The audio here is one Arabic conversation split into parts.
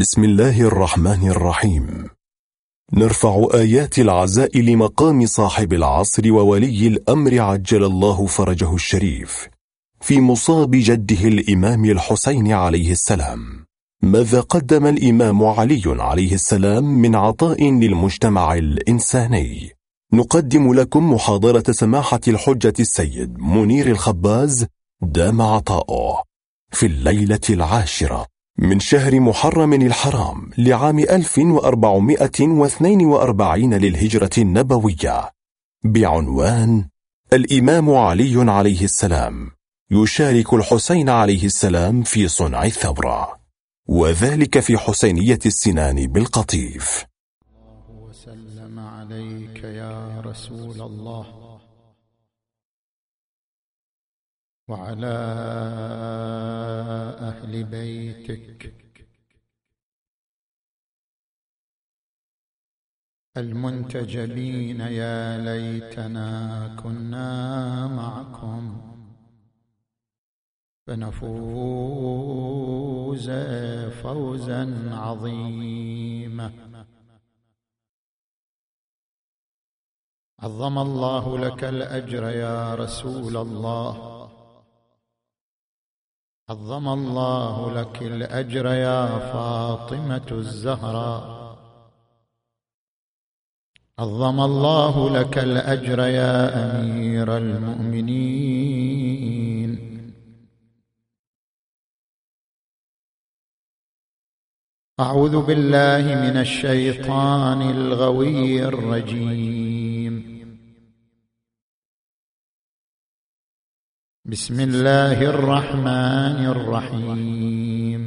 بسم الله الرحمن الرحيم. نرفع آيات العزاء لمقام صاحب العصر وولي الأمر عجل الله فرجه الشريف في مصاب جده الإمام الحسين عليه السلام. ماذا قدم الإمام علي عليه السلام من عطاء للمجتمع الإنساني؟ نقدم لكم محاضرة سماحة الحجة السيد منير الخباز دام عطاؤه في الليلة العاشرة. من شهر محرم الحرام لعام 1442 للهجرة النبوية. بعنوان الإمام علي عليه السلام. يشارك الحسين عليه السلام في صنع الثورة. وذلك في حسينية السنان بالقطيف. وسلم عليك يا رسول الله. وعلى أهل بيتك. المنتجبين يا ليتنا كنا معكم. فنفوز فوزا عظيما. عظم الله لك الأجر يا رسول الله. عظم الله لك الأجر يا فاطمة الزهراء. عظم الله لك الأجر يا أمير المؤمنين. أعوذ بالله من الشيطان الغوي الرجيم. بسم الله الرحمن الرحيم.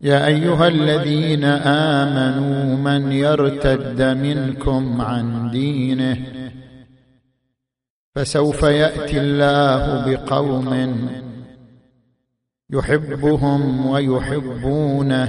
يا أيها الذين آمنوا من يرتد منكم عن دينه فسوف يأتي الله بقوم يحبهم ويحبونه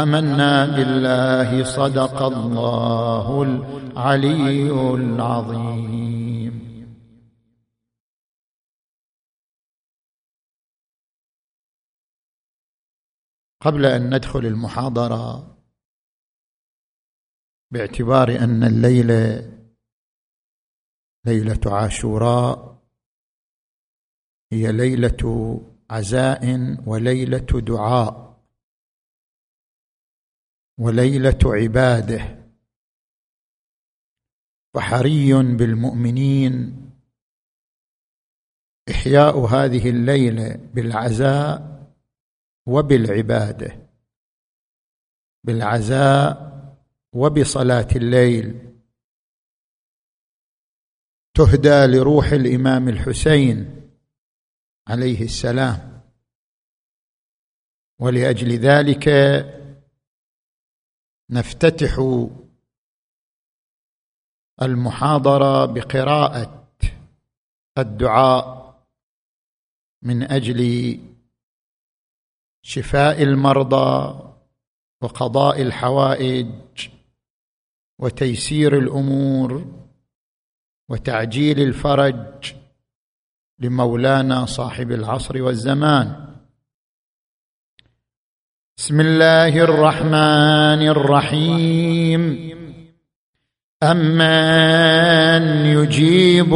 آمنا بالله صدق الله العلي العظيم. قبل أن ندخل المحاضرة باعتبار أن الليلة ليلة عاشوراء هي ليلة عزاء وليلة دعاء. وليلة عباده. وحري بالمؤمنين. إحياء هذه الليلة بالعزاء وبالعبادة. بالعزاء وبصلاة الليل. تهدى لروح الإمام الحسين عليه السلام. ولأجل ذلك نفتتح المحاضرة بقراءة الدعاء من أجل شفاء المرضى وقضاء الحوائج وتيسير الأمور وتعجيل الفرج لمولانا صاحب العصر والزمان. بسم الله الرحمن الرحيم. امن يجيب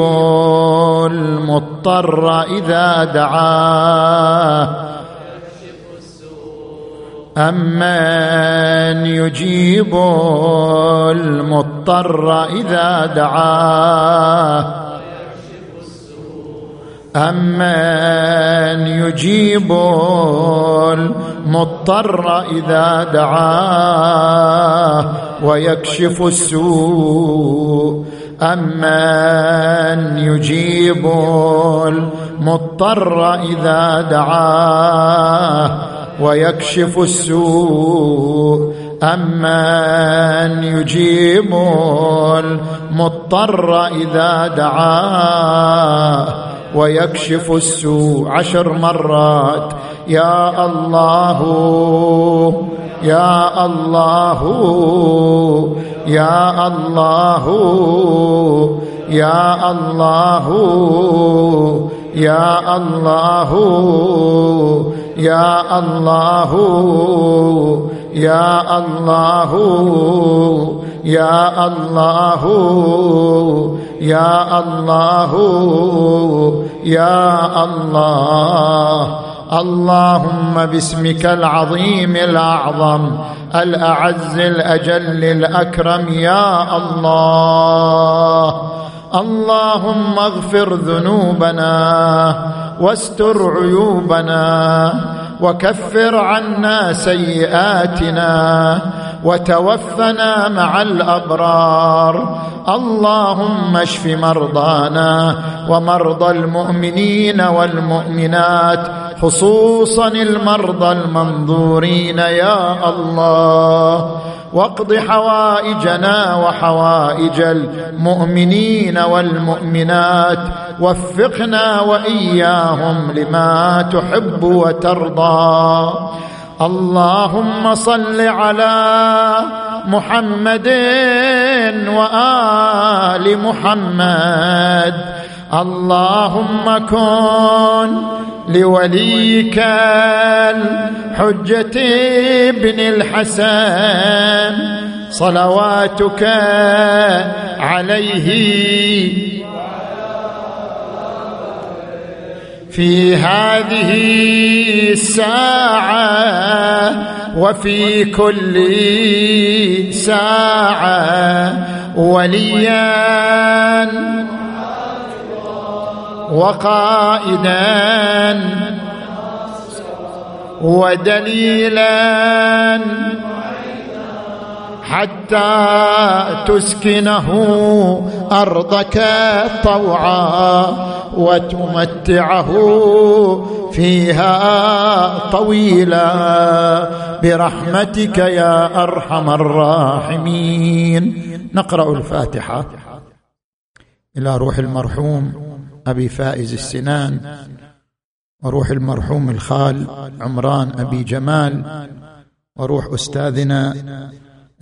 المضطر إذا دعاه. امن يجيب المضطر إذا دعاه. أمن يجيب المضطر إذا دعاه ويكشف السوء. أمن يجيب المضطر إذا دعاه ويكشف السوء. امن يجيب المضطر إذا دعاه ويكشف السوء عشر مرات. يا الله يا الله يا الله يا الله يا الله يا الله. يا الله يا الله يا الله يا الله. اللهم باسمك العظيم الأعظم الأعز الأجل الأكرم يا الله. اللهم اغفر ذنوبنا واستر عيوبنا. وكفر عنا سيئاتنا وتوفنا مع الأبرار. اللهم اشف مرضانا ومرضى المؤمنين والمؤمنات خصوصا المرضى المنظورين يا الله. واقض حوائجنا وحوائج المؤمنين والمؤمنات وفقنا وإياهم لما تحب وترضى. اللهم صل على محمد وآل محمد. اللهم كن لوليك الحجة ابن الحسن صلواتك عليه في هذه الساعة وفي كل ساعة وليا وقائدا ودليلا حتى تسكنه أرضك طوعا وتمتعه فيها طويلا. برحمتك يا أرحم الراحمين. نقرأ الفاتحة إلى روح المرحوم. أبي فائز السنان وروح المرحوم الخال عمران أبي جمال وروح أستاذنا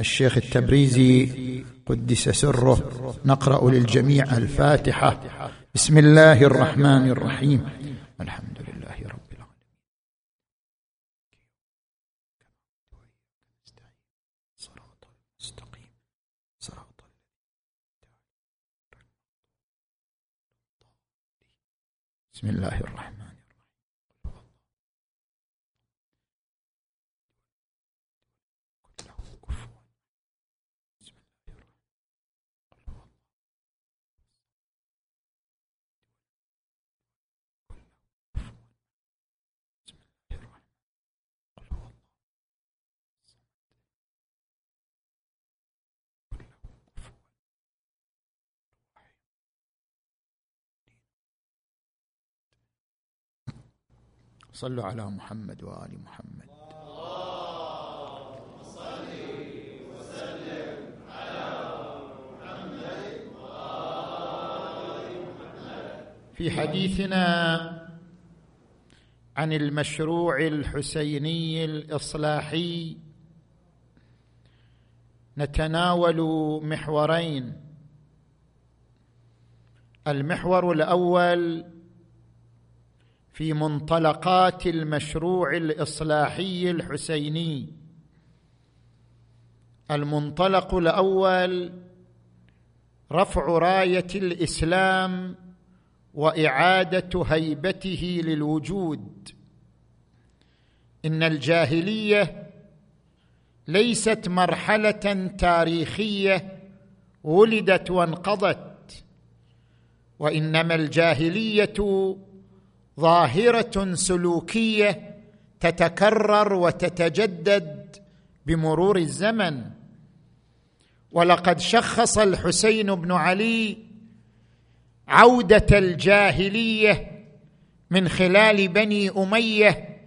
الشيخ التبريزي قدس سره نقرأ للجميع الفاتحة. بسم الله الرحمن الرحيم. الحمد لله رب العالمين صراط المستقيم صراط بسم الله الرحمن صلوا على محمد وآل محمد. في حديثنا عن المشروع الحسيني الإصلاحي نتناول محورين. المحور الأول في منطلقات المشروع الإصلاحي الحسيني. المنطلق الأول رفع راية الإسلام وإعادة هيبته للوجود. إن الجاهلية ليست مرحلة تاريخية ولدت وانقضت وإنما الجاهلية ظاهرة سلوكية تتكرر وتتجدد بمرور الزمن. ولقد شخص الحسين بن علي عودة الجاهلية من خلال بني أمية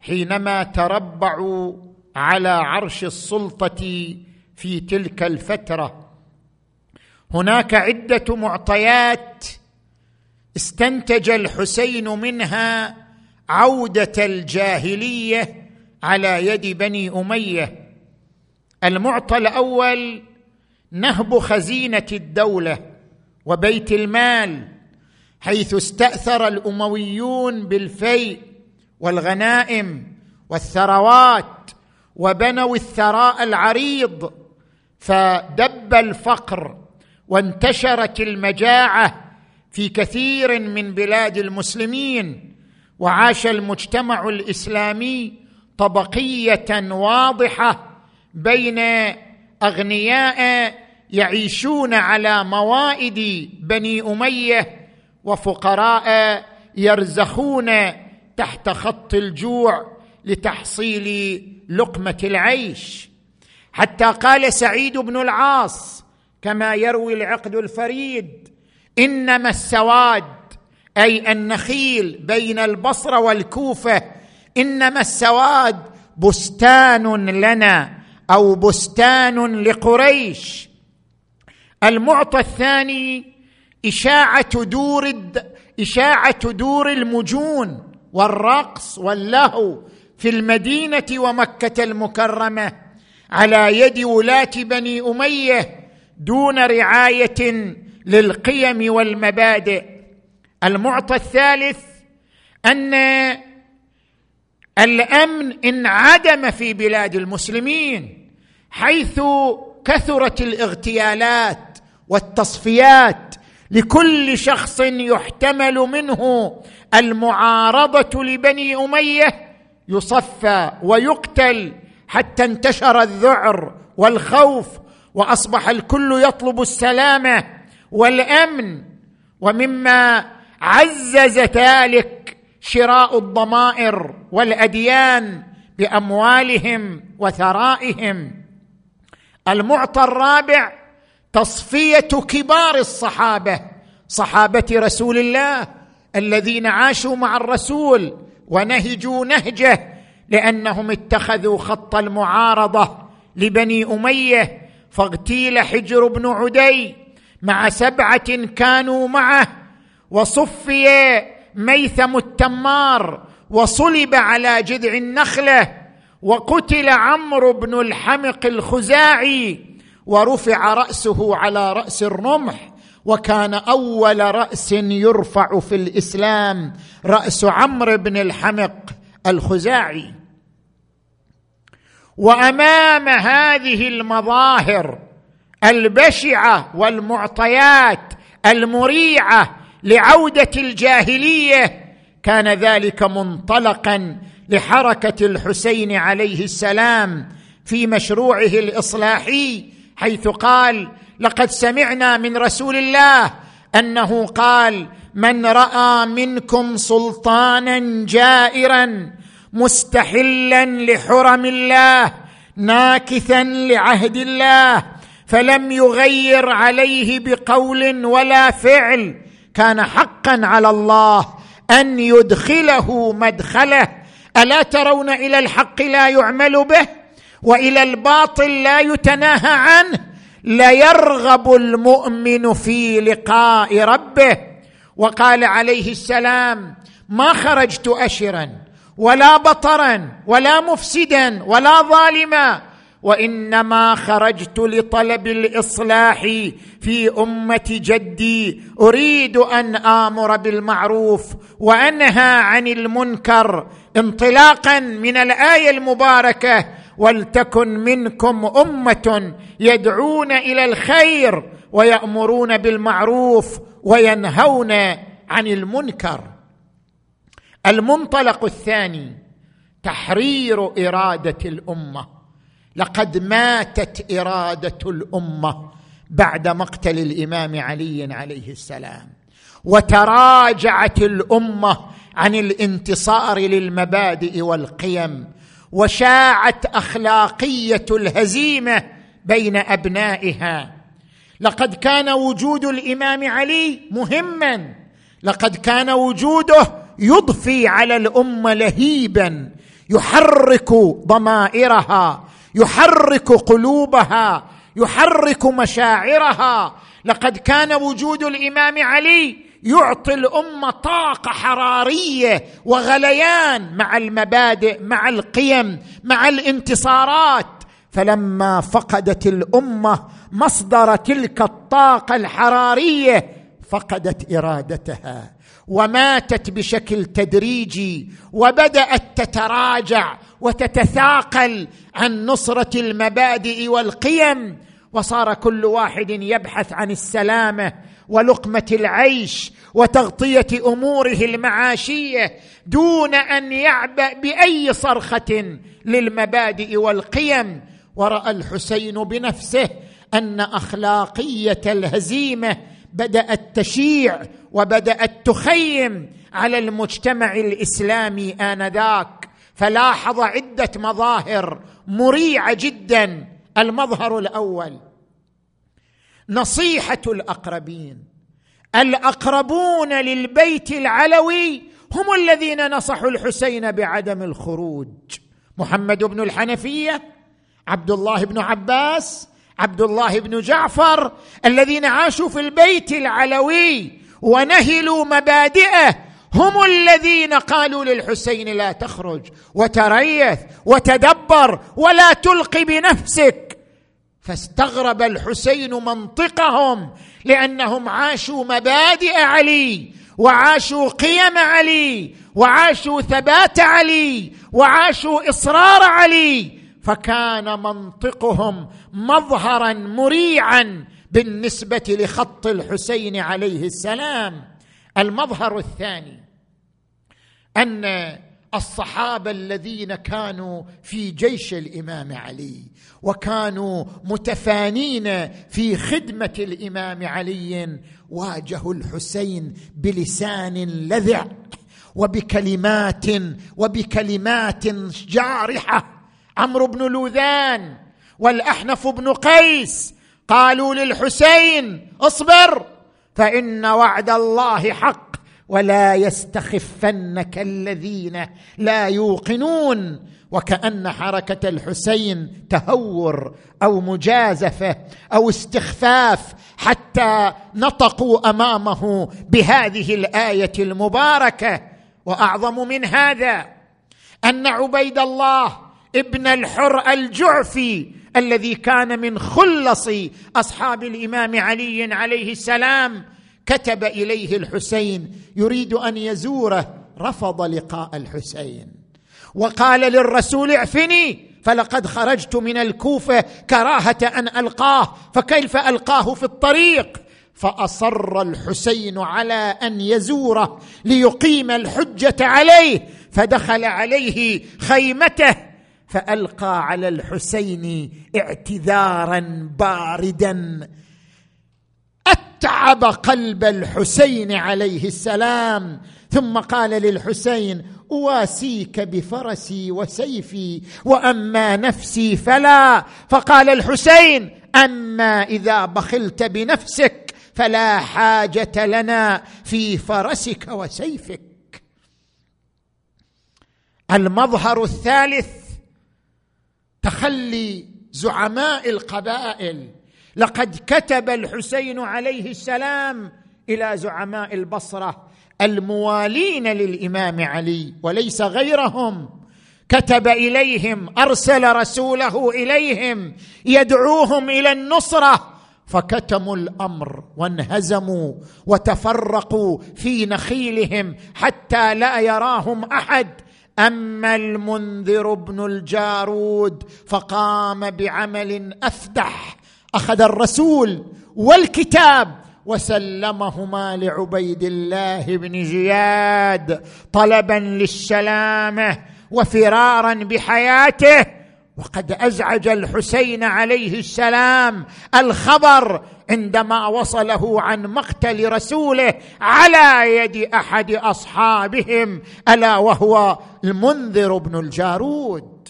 حينما تربعوا على عرش السلطة في تلك الفترة. هناك عدة معطيات استنتج الحسين منها عودة الجاهلية على يد بني أمية. المعطى الأول نهب خزينة الدولة وبيت المال حيث استأثر الأمويون بالفيء والغنائم والثروات وبنوا الثراء العريض فدب الفقر وانتشرت المجاعة في كثير من بلاد المسلمين وعاش المجتمع الإسلامي طبقية واضحة بين أغنياء يعيشون على موائد بني أمية وفقراء يرزخون تحت خط الجوع لتحصيل لقمة العيش. حتى قال سعيد بن العاص كما يروي العقد الفريد إنما السواد أي النخيل بين البصرة والكوفة إنما السواد بستان لنا أو بستان لقريش. المعطى الثاني إشاعة دور إشاعة دور المجون والرقص واللهو في المدينة ومكة المكرمة على يد ولاة بني أمية دون رعاية للقيم والمبادئ. المعطى الثالث أن الأمن انعدم في بلاد المسلمين حيث كثرت الاغتيالات والتصفيات لكل شخص يحتمل منه المعارضة لبني أمية يصفى ويقتل حتى انتشر الذعر والخوف وأصبح الكل يطلب السلامة. والأمن ومما عزز ذلك شراء الضمائر والأديان بأموالهم وثرائهم. المعطى الرابع تصفية كبار الصحابة صحابة رسول الله الذين عاشوا مع الرسول ونهجوا نهجه لأنهم اتخذوا خط المعارضة لبني أمية فاغتيل حجر بن عدي مع سبعة كانوا معه وصفي ميثم التمار وصلب على جذع النخلة وقتل عمرو بن الحمق الخزاعي ورفع رأسه على رأس الرمح وكان أول رأس يرفع في الإسلام رأس عمرو بن الحمق الخزاعي. وأمام هذه المظاهر البشعة والمعطيات المريعة لعودة الجاهلية كان ذلك منطلقا لحركة الحسين عليه السلام في مشروعه الإصلاحي حيث قال لقد سمعنا من رسول الله أنه قال من رأى منكم سلطانا جائرا مستحلا لحرم الله ناكثا لعهد الله فلم يغير عليه بقول ولا فعل. كان حقا على الله أن يدخله مدخله. ألا ترون إلى الحق لا يعمل به؟ وإلى الباطل لا يتناهى عنه؟ ليرغب المؤمن في لقاء ربه. وقال عليه السلام ما خرجت اشرا ولا بطرا ولا مفسدا ولا ظالما وإنما خرجت لطلب الإصلاح في أمة جدي. أريد أن آمر بالمعروف وأنهى عن المنكر انطلاقا من الآية المباركة. ولتكن منكم أمة يدعون إلى الخير ويأمرون بالمعروف وينهون عن المنكر. المنطلق الثاني تحرير إرادة الأمة. لقد ماتت إرادة الأمة بعد مقتل الإمام علي عليه السلام. وتراجعت الأمة عن الانتصار للمبادئ والقيم وشاعت أخلاقية الهزيمة بين أبنائها. لقد كان وجود الإمام علي مهما. لقد كان وجوده يضفي على الأمة لهيبا يحرك ضمائرها يحرك قلوبها يحرك مشاعرها. لقد كان وجود الإمام علي يعطي الأمة طاقة حرارية وغليان مع المبادئ مع القيم مع الانتصارات. فلما فقدت الأمة مصدر تلك الطاقة الحرارية فقدت إرادتها. وماتت بشكل تدريجي وبدأت تتراجع وتتثاقل عن نصرة المبادئ والقيم وصار كل واحد يبحث عن السلامة ولقمة العيش وتغطية أموره المعاشية دون أن يعبأ بأي صرخة للمبادئ والقيم. ورأى الحسين بنفسه أن أخلاقية الهزيمة بدات تشيع وبدات تخيم على المجتمع الإسلامي آنذاك. فلاحظ عدة مظاهر مريعة جدا. المظهر الأول نصيحة الأقربين. الأقربون للبيت العلوي هم الذين نصحوا الحسين بعدم الخروج. محمد بن الحنفية عبد الله بن عباس عبد الله بن جعفر الذين عاشوا في البيت العلوي ونهلوا مبادئه هم الذين قالوا للحسين لا تخرج وتريث وتدبر ولا تلقي بنفسك. فاستغرب الحسين منطقهم لأنهم عاشوا مبادئ علي وعاشوا قيم علي وعاشوا ثبات علي وعاشوا إصرار علي فكان منطقهم مظهرا مريعا بالنسبة لخط الحسين عليه السلام. المظهر الثاني أن الصحابة الذين كانوا في جيش الإمام علي وكانوا متفانين في خدمة الإمام علي واجهوا الحسين بلسان لذع وبكلمات وبكلمات جارحة. عمرو بن لوذان والأحنف بن قيس. قالوا للحسين اصبر فإن وعد الله حق ولا يستخفنك الذين لا يوقنون. وكأن حركة الحسين تهور أو مجازفة أو استخفاف حتى نطقوا أمامه بهذه الآية المباركة. وأعظم من هذا أن عبيد الله ابن الحر الجعفي الذي كان من خلص أصحاب الإمام علي عليه السلام كتب إليه الحسين يريد أن يزوره رفض لقاء الحسين. وقال للرسول اعفني فلقد خرجت من الكوفة كراهة أن ألقاه فكيف ألقاه في الطريق؟ فأصر الحسين على أن يزوره ليقيم الحجة عليه فدخل عليه خيمته فألقى على الحسين اعتذارا باردا. أتعب قلب الحسين عليه السلام. ثم قال للحسين أواسيك بفرسي وسيفي وأما نفسي فلا. فقال الحسين أما إذا بخلت بنفسك فلا حاجة لنا في فرسك وسيفك. المظهر الثالث تخلي زعماء القبائل. لقد كتب الحسين عليه السلام إلى زعماء البصرة الموالين للإمام علي وليس غيرهم. كتب إليهم أرسل رسوله إليهم يدعوهم إلى النصرة. فكتموا الأمر وانهزموا وتفرقوا في نخيلهم حتى لا يراهم أحد. أما المنذر بن الجارود فقام بعمل أفدح أخذ الرسول والكتاب وسلمهما لعبيد الله بن زياد طلبا للسلامة وفرارا بحياته. وقد أزعج الحسين عليه السلام الخبر عندما وصله عن مقتل رسوله على يد أحد أصحابهم ألا وهو المنذر بن الجارود.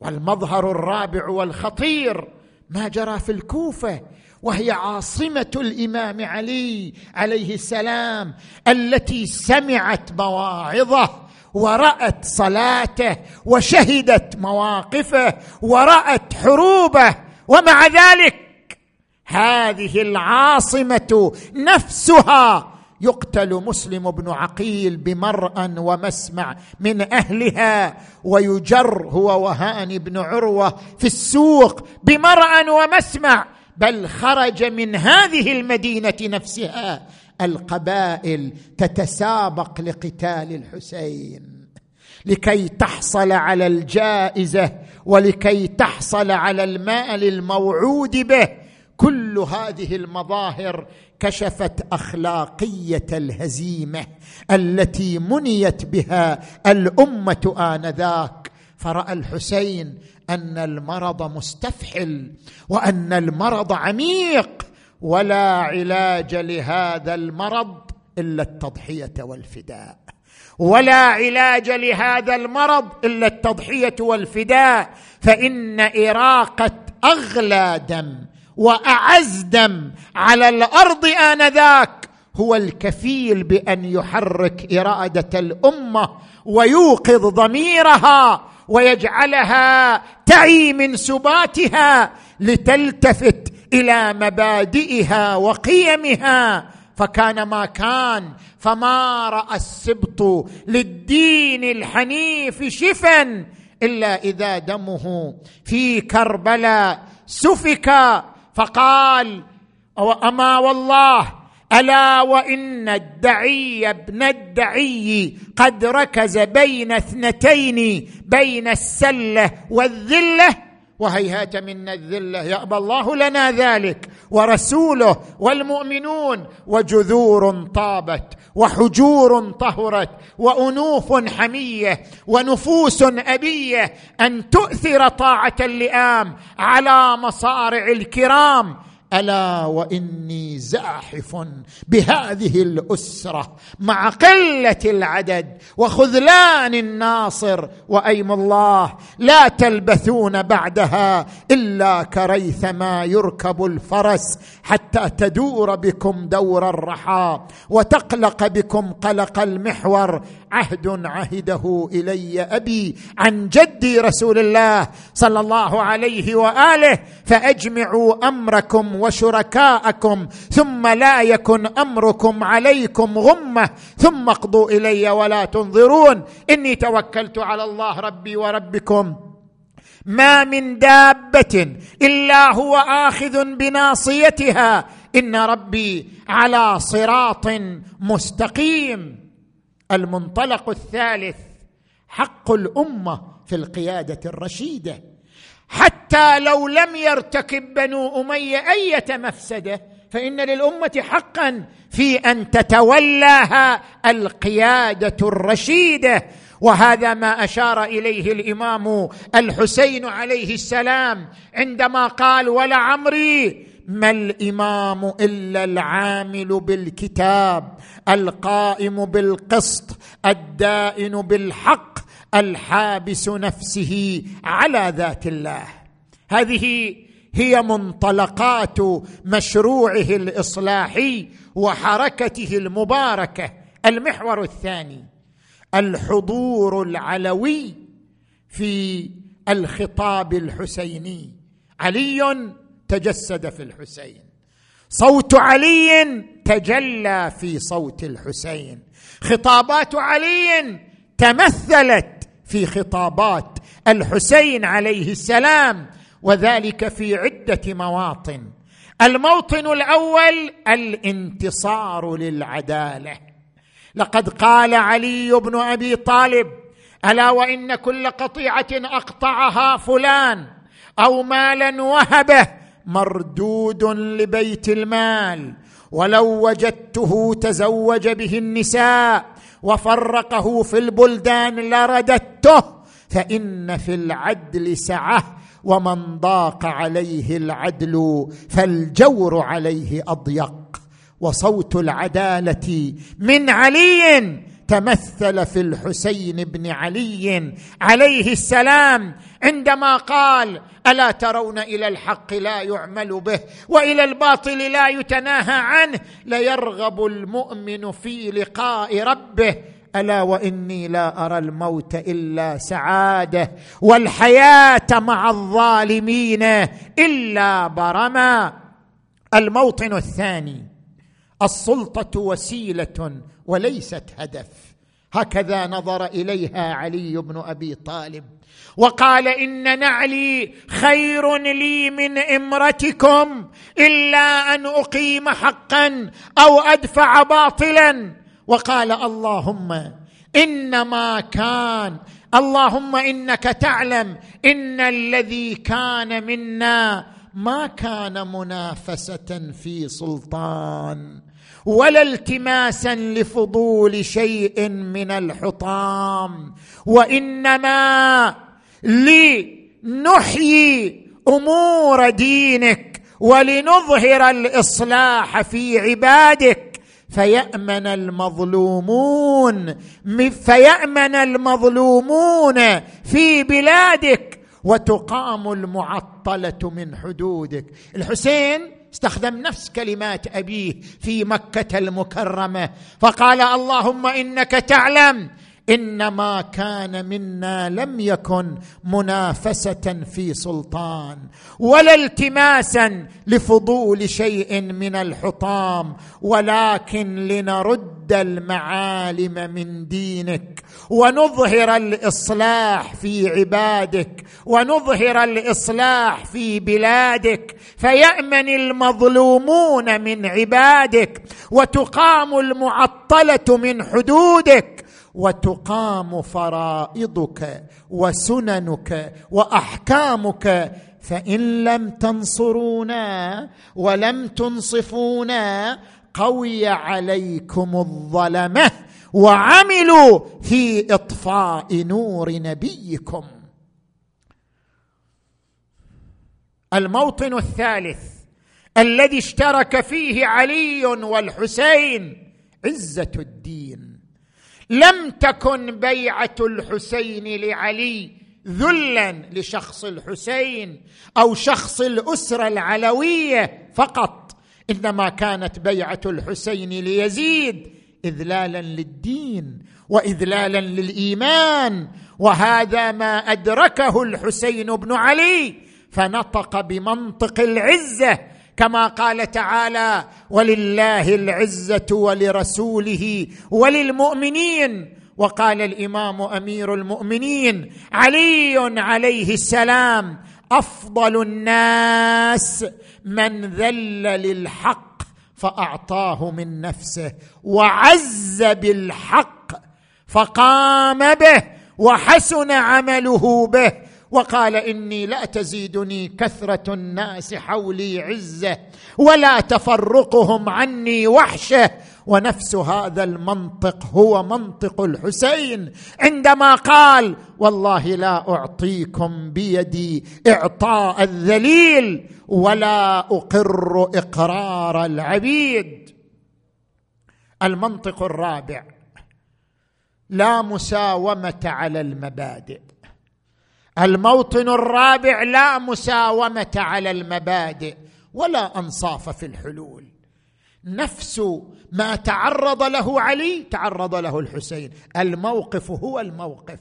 والمظهر الرابع والخطير ما جرى في الكوفة وهي عاصمة الإمام علي عليه السلام التي سمعت مواعظه ورأت صلاته وشهدت مواقفه ورأت حروبه ومع ذلك هذه العاصمة نفسها يقتل مسلم بن عقيل بمرأ ومسمع من أهلها ويجر هو وهان بن عروة في السوق بمرأ ومسمع بل خرج من هذه المدينة نفسها القبائل تتسابق لقتال الحسين لكي تحصل على الجائزة ولكي تحصل على المال الموعود به. كل هذه المظاهر كشفت أخلاقية الهزيمة التي منيت بها الأمة آنذاك. فرأى الحسين أن المرض مستفحل وأن المرض عميق ولا علاج لهذا المرض إلا التضحية والفداء. ولا علاج لهذا المرض إلا التضحية والفداء. فإن إراقة أغلى دم وأعز دم على الأرض آنذاك هو الكفيل بأن يحرك إرادة الأمة ويوقظ ضميرها ويجعلها تعي من سباتها لتلتفت إلى مبادئها وقيمها. فكان ما كان فما رأى السبط للدين الحنيف شفا إلا إذا دمه في كربلاء سفك. فقال أما والله ألا وإن الدعي ابن الدعي قد ركز بين اثنتين بين السلة والذلة وهيهات منا الذلة. يأبى الله لنا ذلك. ورسوله والمؤمنون وجذور طابت وحجور طهرت وأنوف حمية ونفوس أبية أن تؤثر طاعة اللئام على مصارع الكرام. ألا وإني زاحف بهذه الأسرة مع قلة العدد وخذلان الناصر وأيم الله لا تلبثون بعدها إلا كريثما يركب الفرس حتى تدور بكم دور الرحى وتقلق بكم قلق المحور عهد عهده إلي أبي عن جدي رسول الله صلى الله عليه وآله فأجمعوا أمركم وشركاءكم ثم لا يكن أمركم عليكم غمة ثم اقضوا إلي ولا تنظرون. إني توكلت على الله ربي وربكم. ما من دابة إلا هو آخذ بناصيتها. إن ربي على صراط مستقيم. المنطلق الثالث حق الأمة في القيادة الرشيدة. حتى لو لم يرتكب بنو أمية أية مفسدة فإن للأمة حقا في أن تتولاها القيادة الرشيدة. وهذا ما أشار إليه الإمام الحسين عليه السلام عندما قال ولعمري ما الإمام إلا العامل بالكتاب القائم بالقسط الدائن بالحق الحابس نفسه على ذات الله. هذه هي منطلقات مشروعه الإصلاحي وحركته المباركة. المحور الثاني الحضور العلوي في الخطاب الحسيني. علي تجسد في الحسين. صوت علي تجلى في صوت الحسين. خطابات علي تمثلت في خطابات الحسين عليه السلام وذلك في عدة مواطن. الموطن الأول الانتصار للعدالة. لقد قال علي بن أبي طالب ألا وإن كل قطيعة أقطعها فلان أو مالا وهبه مردود لبيت المال ولو وجدته تزوج به النساء وفرقه في البلدان لرددته فإن في العدل سعة ومن ضاق عليه العدل فالجور عليه أضيق. وصوت العدالة من علي تمثل في الحسين بن علي عليه السلام عندما قال ألا ترون إلى الحق لا يعمل به وإلى الباطل لا يتناهى عنه؟ ليرغب المؤمن في لقاء ربه. ألا وإني لا أرى الموت إلا سعادة والحياة مع الظالمين إلا برما. الموطن الثاني. السلطة وسيلة وليست هدف. هكذا نظر إليها علي بن أبي طالب وقال إن نعلي خير لي من امرتكم إلا أن أقيم حقا أو أدفع باطلا. وقال اللهم إنما كان اللهم إنك تعلم إن الذي كان منا ما كان منافسة في سلطان. ولا التماسا لفضول شيء من الحطام وإنما لنحيي أمور دينك ولنظهر الإصلاح في عبادك. فيأمن المظلومون فيأمن المظلومون في بلادك وتقام المعطلة من حدودك. الحسين استخدم نفس كلمات أبيه في مكة المكرمة. فقال اللهم إنك تعلم إنما كان منا لم يكن منافسة في سلطان ولا التماسا لفضول شيء من الحطام ولكن لنرد المعالم من دينك ونظهر الإصلاح في عبادك ونظهر الإصلاح في بلادك فيأمن المظلومون من عبادك وتقام المعطلة من حدودك وتقام فرائضك وسننك وأحكامك فإن لم تنصرونا ولم تنصفونا قوي عليكم الظلمة وعملوا في إطفاء نور نبيكم. الموطن الثالث الذي اشترك فيه علي والحسين عزة الدين. لم تكن بيعة الحسين لعلي ذلا لشخص الحسين أو شخص الأسرة العلوية فقط. إنما كانت بيعة الحسين ليزيد اذلالا للدين واذلالا للإيمان وهذا ما أدركه الحسين بن علي فنطق بمنطق العزة كما قال تعالى ولله العزة ولرسوله وللمؤمنين وقال الإمام أمير المؤمنين علي عليه السلام أفضل الناس من ذل للحق فأعطاه من نفسه وعز بالحق فقام به وحسن عمله به وقال إني لا تزيدني كثرة الناس حولي عزة ولا تفرقهم عني وحشة. ونفس هذا المنطق هو منطق الحسين. عندما قال والله لا أعطيكم بيدي إعطاء الذليل ولا أقر إقرار العبيد. المنطق الرابع لا مساومة على المبادئ. الموطن الرابع لا مساومة على المبادئ ولا أنصاف في الحلول. نفس ما تعرض له علي تعرض له الحسين. الموقف هو الموقف.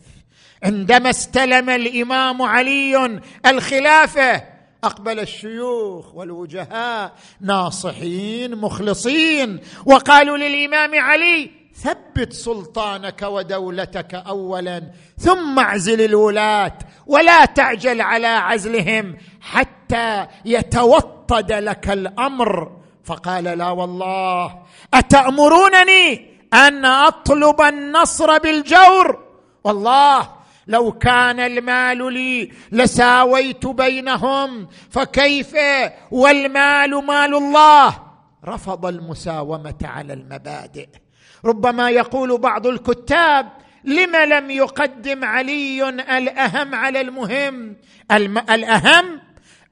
عندما استلم الإمام علي الخلافة أقبل الشيوخ والوجهاء ناصحين مخلصين وقالوا للإمام علي ثبت سلطانك ودولتك اولا ثم اعزل الولاة ولا تعجل على عزلهم حتى يتوطد لك الأمر. فقال لا والله أتأمرونني أن أطلب النصر بالجور؟ والله لو كان المال لي لساويت بينهم فكيف؟ والمال مال الله. رفض المساومة على المبادئ. ربما يقول بعض الكتاب لم لم يقدم علي الأهم على المهم؟ الم... الأهم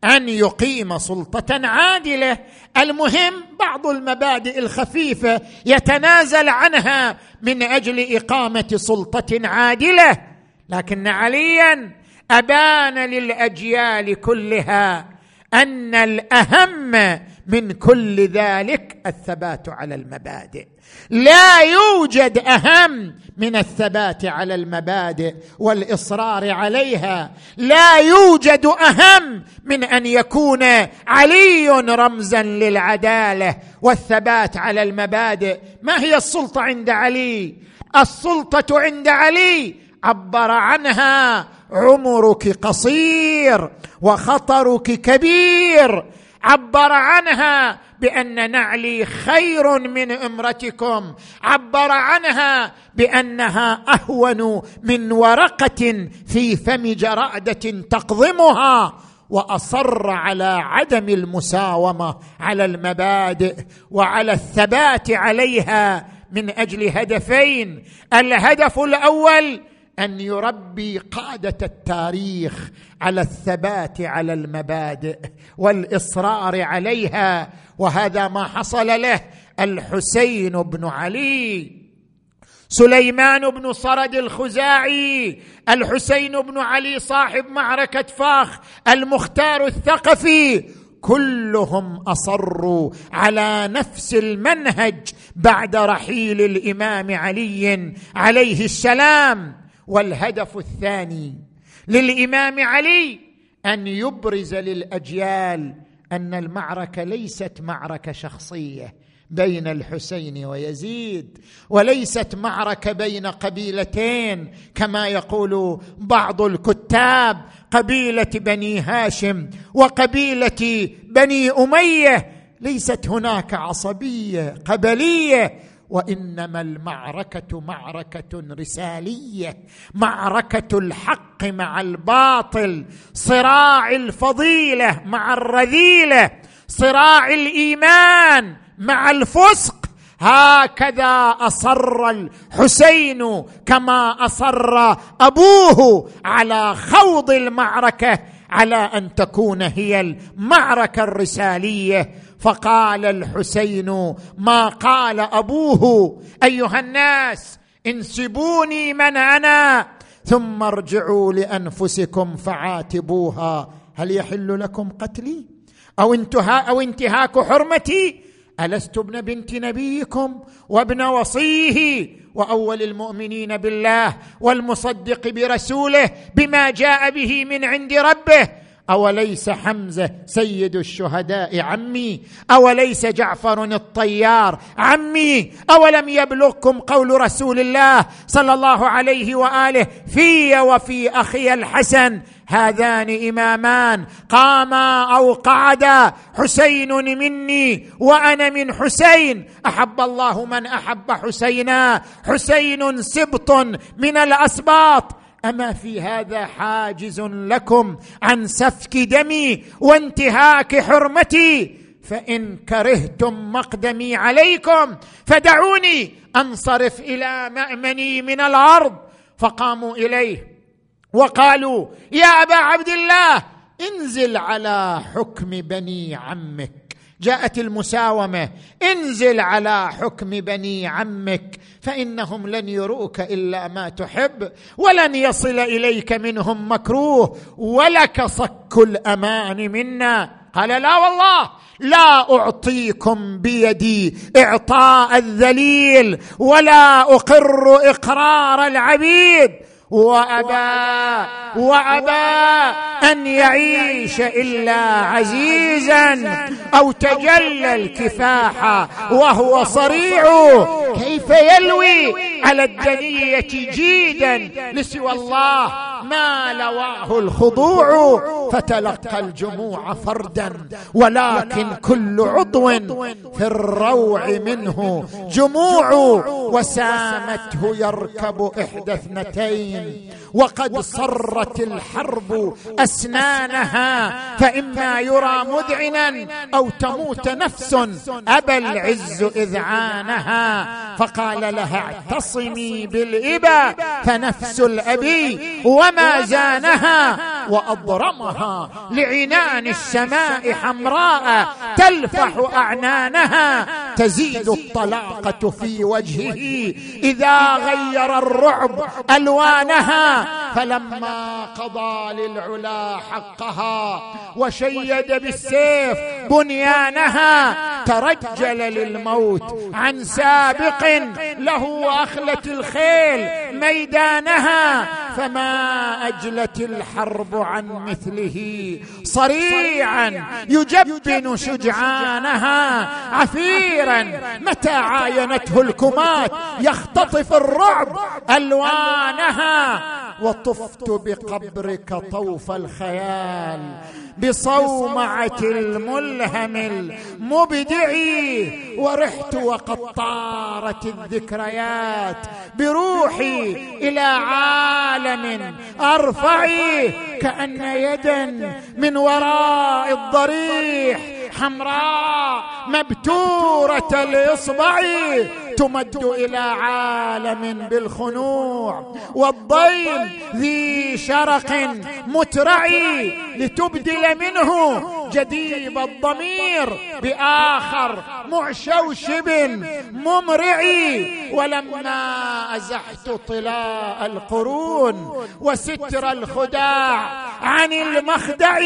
أن يقيم سلطة عادلة. المهم بعض المبادئ الخفيفة يتنازل عنها من أجل إقامة سلطة عادلة. لكن عليا أبان للأجيال كلها أن الأهم من كل ذلك الثبات على المبادئ. لا يوجد أهم من الثبات على المبادئ والإصرار عليها. لا يوجد أهم من أن يكون علي رمزا للعدالة والثبات على المبادئ. ما هي السلطة عند علي؟ السلطة عند علي عبر عنها عمرك قصير وخطرك كبير. عبر عنها بأن نعلي خير من امرتكم. عبر عنها بأنها أهون من ورقة في فم جرادة تقضمها وأصر على عدم المساومة على المبادئ وعلى الثبات عليها من أجل هدفين. الهدف الأول أن يربي قادة التاريخ على الثبات على المبادئ والإصرار عليها. وهذا ما حصل له الحسين بن علي. سليمان بن صرد الخزاعي الحسين بن علي صاحب معركة فاخ المختار الثقفي كلهم أصروا على نفس المنهج بعد رحيل الإمام علي عليه السلام. والهدف الثاني للإمام علي أن يبرز للأجيال أن المعركة ليست معركة شخصية بين الحسين ويزيد وليست معركة بين قبيلتين كما يقول بعض الكتاب قبيلة بني هاشم وقبيلة بني أمية ليست هناك عصبية قبلية وإنما المعركة معركة رسالية معركة الحق مع الباطل صراع الفضيلة مع الرذيلة صراع الإيمان مع الفسق. هكذا أصر الحسين كما أصر أبوه على خوض المعركة على أن تكون هي المعركة الرسالية. فقال الحسين ما قال أبوه أيها الناس انسبوني من أنا ثم ارجعوا لأنفسكم فعاتبوها. هل يحل لكم قتلي؟ أو انتهاء أو انتهاك حرمتي؟ ألست ابن بنت نبيكم وابن وصيه وأول المؤمنين بالله والمصدق برسوله بما جاء به من عند ربه أوليس حمزة سيد الشهداء عمي؟ أوليس جعفر الطيار عمي؟ أولم يبلغكم قول رسول الله صلى الله عليه وآله في وفي أخي الحسن؟ هذان إمامان قاما أو قعدا حسين مني وأنا من حسين. أحب الله من أحب حسينا. حسين سبط من الأسباط. أما في هذا حاجز لكم عن سفك دمي وانتهاك حرمتي فإن كرهتم مقدمي عليكم فدعوني أنصرف إلى مأمني من الأرض. فقاموا إليه وقالوا يا أبا عبد الله انزل على حكم بني عمك. جاءت المساومة انزل على حكم بني عمك فإنهم لن يروك إلا ما تحب ولن يصل إليك منهم مكروه ولك صك الأمان منا. قال لا والله لا أعطيكم بيدي إعطاء الذليل ولا أقر إقرار العبيد. وأبى وأبى أن يعيش إلا عزيزا أو تجلى الكفاح وهو صريع. كيف يلوي على الدنية جيدا لسوى الله؟ ما لواه الخضوع فتلقى الجموع فردا ولكن كل عضو في الروع منه جموع وسامته يركب إحدى اثنتين. وقد صرت الحرب أسنانها فإما يرى مذعنا أو تموت نفس ابى العز اذعانها فقال لها اعتصمي بالإبا فنفس الأبي وما زانها وأضرمها لعنان السماء حمراء تلفح أعنانها تزيد الطلاقة في وجهه إذا غير الرعب ألوانها فلما قضى للعلا حقها وشيد بالسيف بنيانها ترجل للموت عن سابق له اخلت الخيل. ميدانها. فما أجلت الحرب عن مثله صريعا يجبن شجعانها عفيرا متى عاينته الكمات؟ يختطف الرعب ألوانها. وطفت بقبرك طوف الخيال. بصومعة الملهم المبدع ورحت وقد طارت الذكريات. بروحي إلى عالم أرفعي. كأن يدا من وراء الضريح. حمراء مبتورة الإصبع تمد إلى عالم بالخنوع والضيم ذي شرق مترعي لتبدل منه جديب الضمير بآخر معشوشب ممرعي. ولما أزحت طلاء القرون وستر الخداع عن المخدع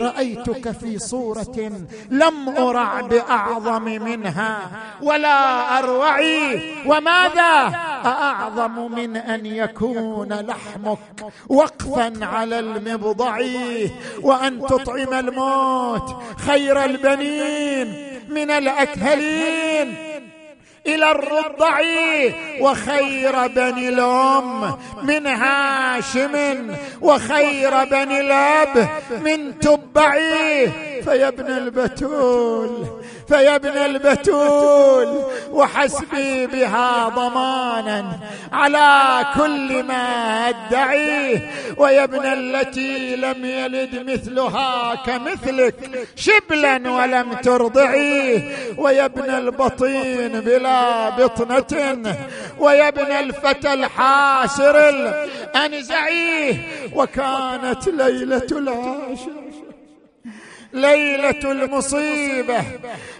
رأيتك في صورة لم أرع بأعظم منها ولا أروعي وماذا؟ أعظم من أن يكون لحمك وقفا على المبضع وأن تطعم الموت خير البنين من الأكهلين. إلى الرضع وخير بني الأم من هاشم وخير بني الأب من تبعي فيا ابن البتول فيا ابن البتول وحسبي بها ضمانا على كل ما ادعيه ويا ابن التي لم يلد مثلها كمثلك شبلا ولم ترضعيه ويا ابن البطين بلا بطنة ويا ابن الفتى الحاسر الأنزعيه وكانت ليلة العاشر ليلة المصيبة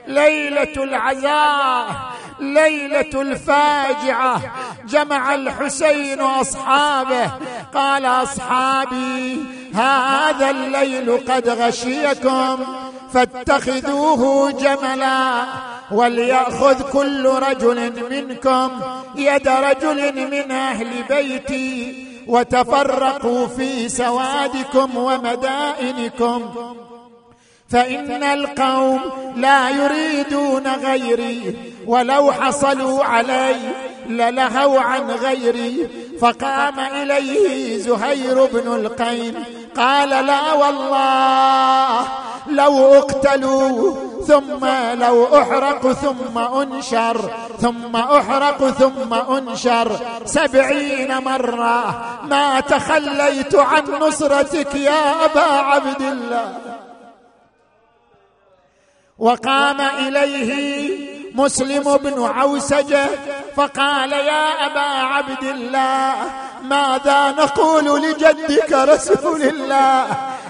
ليلة العزاء ليلة الفاجعة. جمع الحسين أصحابه قال أصحابي هذا الليل قد غشيكم. فاتخذوه جملا وليأخذ كل رجل منكم يد رجل من أهل بيتي وتفرقوا في سوادكم ومدائنكم. فإن القوم لا يريدون غيري ولو حصلوا علي للهوا عن غيري. فقام إليه زهير بن القيم قال لا والله لو اقتلوا ثم لو احرق ثم أنشر ثم احرق ثم أنشر. سبعين مرة ما تخليت عن نصرتك يا أبا عبد الله. وقام إليه مسلم بن عوسجة فقال يا أبا عبد الله ماذا نقول لجدك رسول الله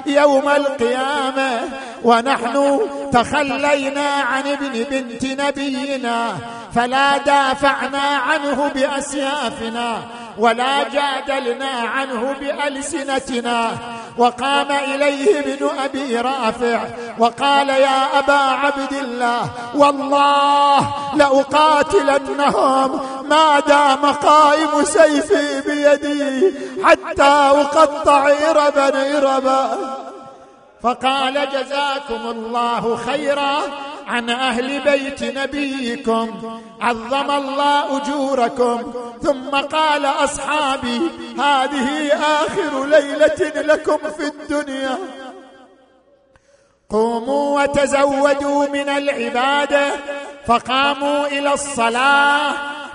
يوم القيامة؟ ونحن تخلينا عن ابن بنت نبينا فلا دافعنا عنه بأسيافنا ولا جادلنا عنه بألسنتنا. وقام إليه ابن أبي رافع وقال يا أبا عبد الله والله لأقاتلنهم ما دام قائم سيفي بيدي حتى أقطع اربا اربا فقال جزاكم الله خيرا عن أهل بيت نبيكم. عظم الله أجوركم. ثم قال أصحابي هذه آخر ليلة لكم في الدنيا. قوموا وتزودوا من العبادة. فقاموا إلى الصلاة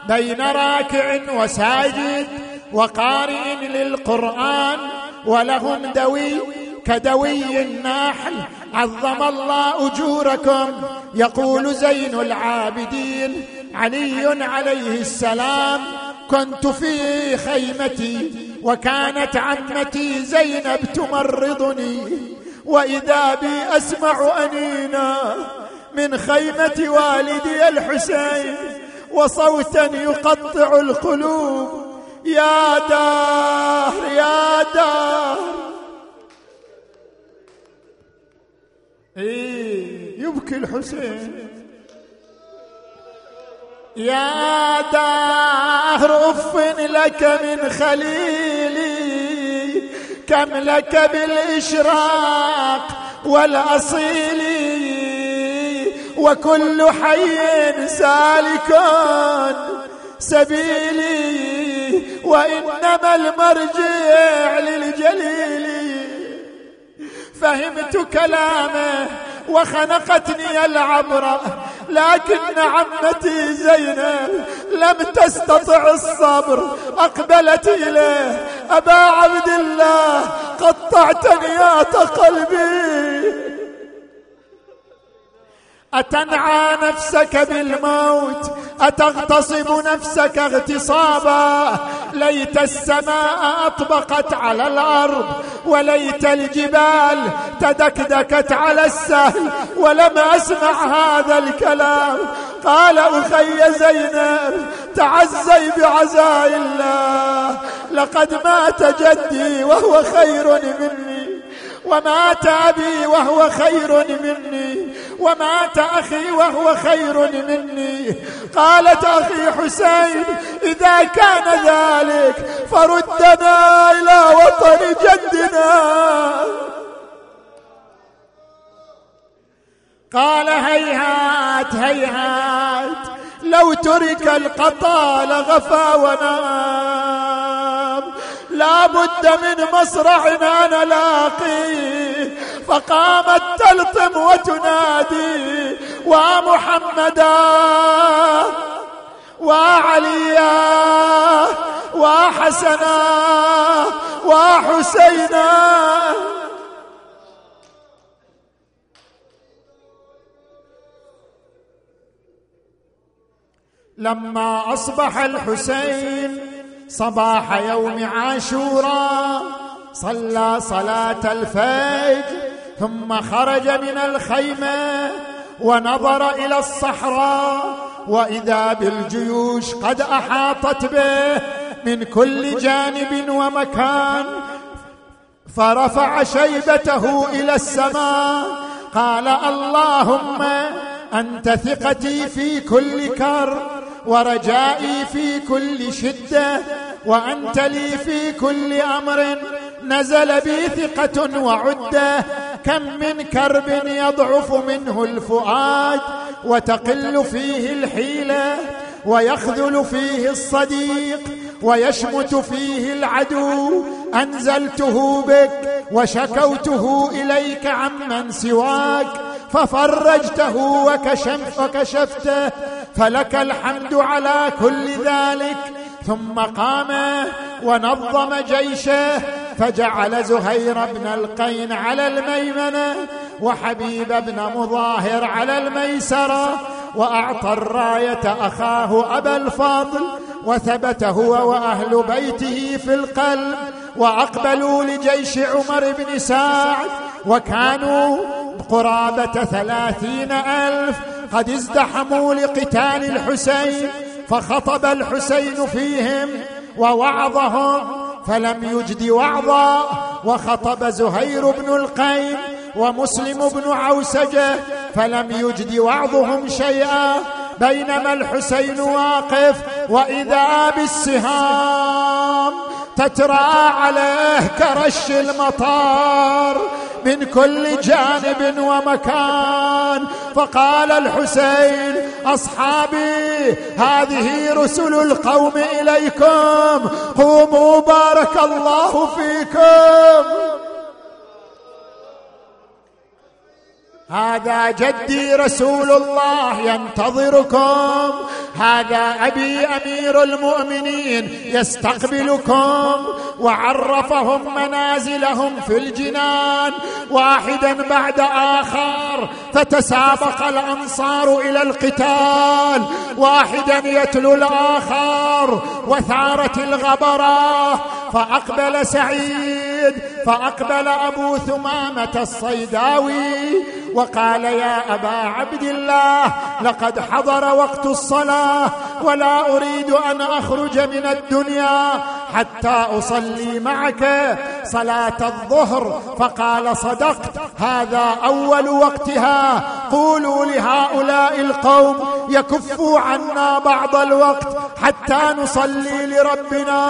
بين راكع وساجد وقارئ للقرآن ولهم دوي كدوي النحل عظم الله أجوركم. يقول زين العابدين علي عليه السلام كنت في خيمتي وكانت عمتي زينب تمرضني وإذا بي أسمع أنينا من خيمة والدي الحسين وصوتا يقطع القلوب. يا دار يا دار إيه. يبكي الحسين. يا دهر أف لك من خليلي كم لك بالإشراق والأصيل وكل حي سالك سبيلي وإنما المرجع للجليل. فهمت كلامه وخنقتني العبرة لكن عمتي زينب لم تستطع الصبر أقبلت إليه أبا عبد الله قطعت نيات قلبي. أتنعى نفسك بالموت أتغتصب نفسك اغتصابا. ليت السماء أطبقت على الأرض وليت الجبال تدكدكت على السهل ولم أسمع هذا الكلام. قال أخي زينب تعزي بعزاء الله. لقد مات جدي وهو خير مني. ومات أبي وهو خير مني. ومات أخي وهو خير مني. قالت أخي حسين إذا كان ذلك فردنا إلى وطن جدنا. قال هيهات هيهات لو ترك القطا لغفى ونام لا بد من مصرعنا نلاقي. فقامت تلطم وتنادي ومحمدا وعليا وحسنا وحسينا لما أصبح الحسين صباح يوم عاشوراء صلى صلاة الفجر ثم خرج من الخيمة ونظر إلى الصحراء وإذا بالجيوش قد أحاطت به من كل جانب ومكان فرفع شيبته إلى السماء قال اللهم أنت ثقتي في كل كر ورجائي في كل شدة وأنت لي في كل أمر. نزل بي ثقة وعدة كم من كرب يضعف منه الفؤاد وتقل فيه الحيله ويخذل فيه الصديق ويشمت فيه العدو. أنزلته بك وشكوته إليك عمن سواك ففرجته وكشف وكشفته. فلك الحمد على كل ذلك ثم قام ونظم جيشه فجعل زهير بن القين على الميمنة وحبيب بن مظاهر على الميسرة وأعطى الراية أخاه أبا الفضل وثبت هو وأهل بيته في القلب وأقبلوا لجيش عمر بن سعد وكانوا قرابة ثلاثين ألف قد ازدحموا لقتال الحسين فخطب الحسين فيهم ووعظهم فلم يجد وعظا وخطب زهير بن القيم ومسلم بن عوسجة فلم يجد وعظهم شيئا بينما الحسين واقف وإذا بالسهام تترى عليه كرش المطار من كل جانب ومكان. فقال الحسين أصحابي هذه رسل القوم إليكم. قوموا بارك الله فيكم. هذا جدي رسول الله ينتظركم. هذا أبي أمير المؤمنين يستقبلكم. وعرفهم منازلهم في الجنان. واحدا بعد آخر فتسابق الأنصار إلى القتال. واحدا يتلو الآخر وثارت الغبرة. فأقبل سعيد فأقبل أبو ثمامة الصيداوي. وقال يا أبا عبد الله لقد حضر وقت الصلاة ولا أريد أن أخرج من الدنيا حتى أصلي معك صلاة الظهر. فقال صدقت هذا أول وقتها. قولوا لهؤلاء القوم يكفوا عنا بعض الوقت حتى نصلي لربنا.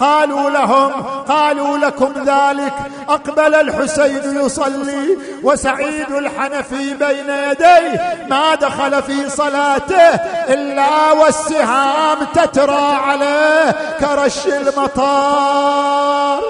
قالوا لهم قالوا لكم ذلك. أقبل الحسين يصلي وسعيد الحنفي بين يديه. ما دخل في صلاته إلا والسهام تترى عليه كرش المطار.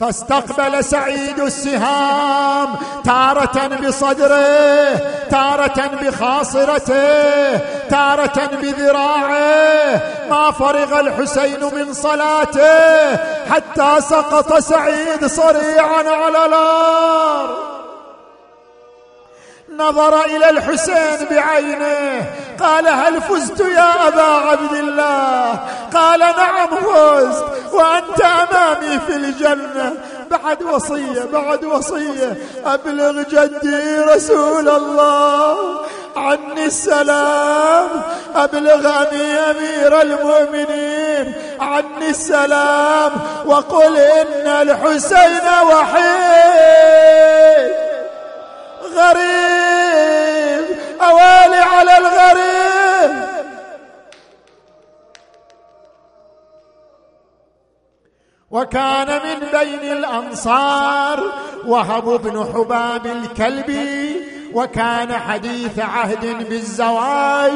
فاستقبل سعيد السهام تارة بصدره تارة بخاصرته تارة بذراعه. ما فرغ الحسين من صلاته حتى سقط سعيد صريعا على الأرض. نظر إلى الحسين بعينه قال هل فزت يا أبا عبد الله؟ قال نعم فزت وأنت أمامي في الجنة. بعد وصية بعد وصية أبلغ جدي رسول الله عني السلام أبلغ أمي أمير المؤمنين عني السلام وقل إن الحسين وحيد. غريب أوالي على الغريب. وكان من بين الأنصار وهب بن حباب الكلبي وكان حديث عهد بالزواج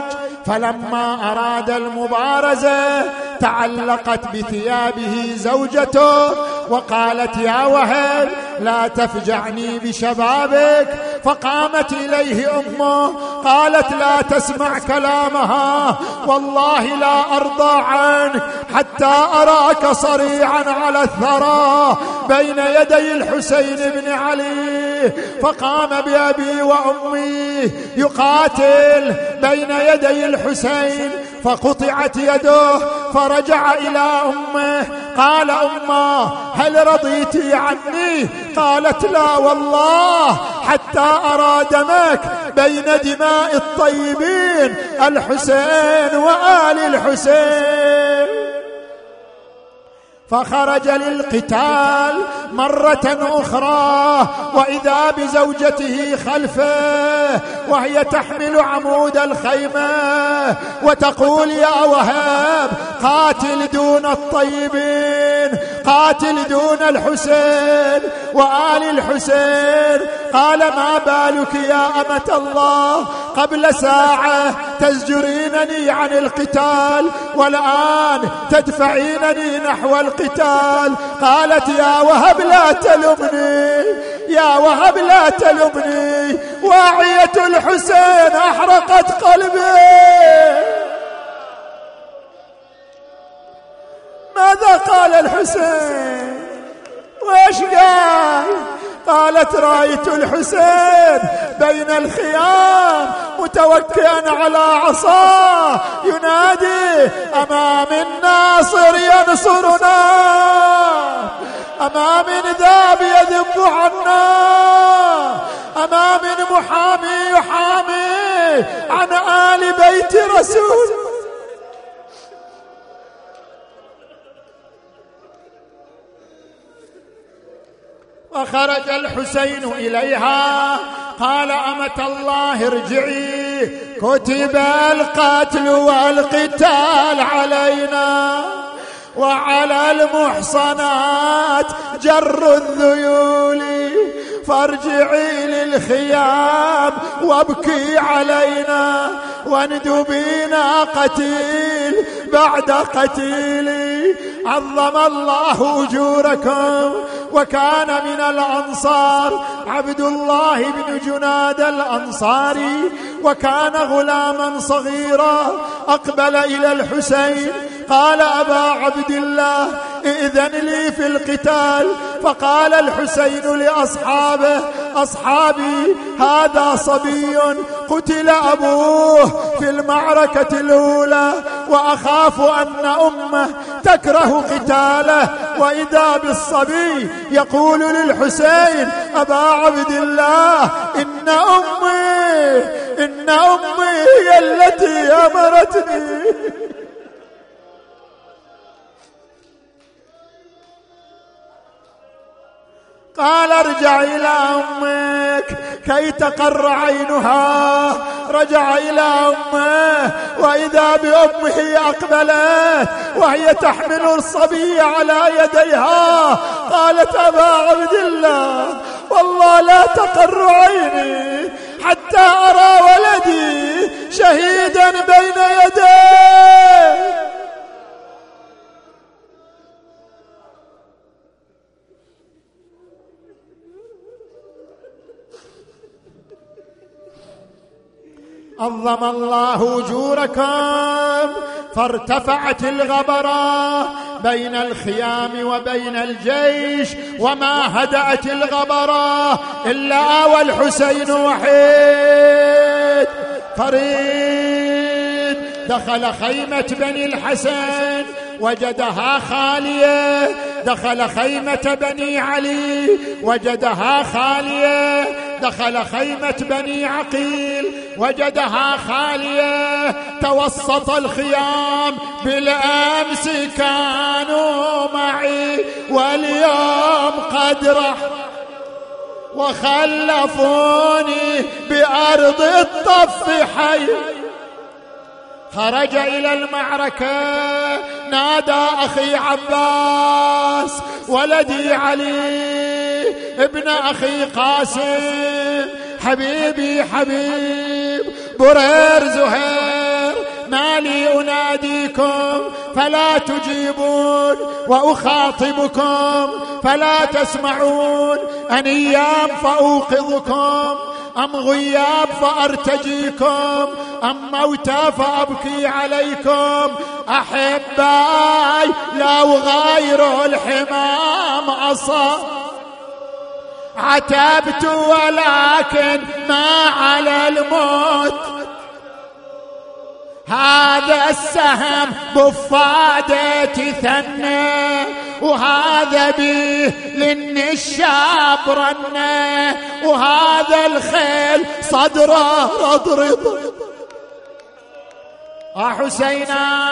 فلما أراد المبارزة تعلقت بثيابه زوجته وقالت يا وهب لا تفجعني بشبابك. فقامت إليه أمه قالت لا تسمع كلامها. والله لا أرضى عنك حتى أراك صريعا على الثرى بين يدي الحسين بن علي. فقام بأبي وأمي يقاتل بين يدي الحسين فقطعت يده فرجع إلى أمه. قال أمه هل رضيت عني؟ قالت لا والله حتى أرى دمك بين دماء الطيبين الحسين وآل الحسين. فخرج للقتال مرة أخرى وإذا بزوجته خلفه وهي تحمل عمود الخيمة وتقول يا وهاب قاتل دون الطيبين. قاتل دون الحسين وآل الحسين. قال ما بالك يا أمة الله قبل ساعة تزجرينني عن القتال والآن تدفعينني نحو القتال؟ قالت يا وهب لا تلمني يا وهب لا تلمني واعية الحسين أحرقت قلبي. ماذا قال الحسين؟ ويش قال؟ قالت رأيت الحسين بين الخيام متوكئا على عصاه ينادي أمام الناصر ينصرنا أمام ذاب يذب عنا أمام محامي يحامي عن آل بيت رسول فخرج الحسين إليها. قال أمة الله ارجعي. كتب القتل والقتال علينا. وعلى المحصنات جر الذيول. فارجعي للخيام وابكي علينا. واندبينا قتيل بعد قتيل. عظم الله أجوركم. وكان من الأنصار. عبد الله بن جناد الأنصاري. وكان غلاما صغيرا. أقبل إلى الحسين. قال أبا عبد الله ائذن لي في القتال. فقال الحسين لأصحابه أصحابي هذا صبي قتل أبوه في المعركة الأولى وأخاف أن أمه تكره قتاله وإذا بالصبي يقول للحسين أبا عبد الله إن أمي إن أمي هي التي أمرتني. قال ارجع إلى أمك كي تقر عينها. رجع إلى أمه وإذا بأمه أقبلت وهي تحمل الصبي على يديها. قالت أبا عبد الله والله لا تقر عيني حتى أرى ولدي شهيدا بين يديه عظم الله أجوركم فارتفعت الغبرة بين الخيام وبين الجيش وما هدأت الغبرة إلا والحسين وحيد. فريد دخل خيمة بني الحسن وجدها خالية. دخل خيمة بني علي وجدها خالية. دخل خيمة بني عقيل وجدها خالية توسط الخيام. بالأمس كانوا معي واليوم قد رح وخلفوني بأرض الطف حي. خرج إلى المعركة نادى أخي عباس ولدي علي ابن أخي قاسم. حبيبي حبيب برير زهير مالي أناديكم فلا تجيبون وأخاطبكم فلا تسمعون أنيام فأوقظكم أم غياب فأرتجيكم أم موتى فأبكي عليكم أحباي لو غير الحمام أصاب. عتبت ولكن ما على الموت. هذا السهم بفادة ثنى وهذا به للنشاب رنة وهذا الخيل صدره رضرض حسينا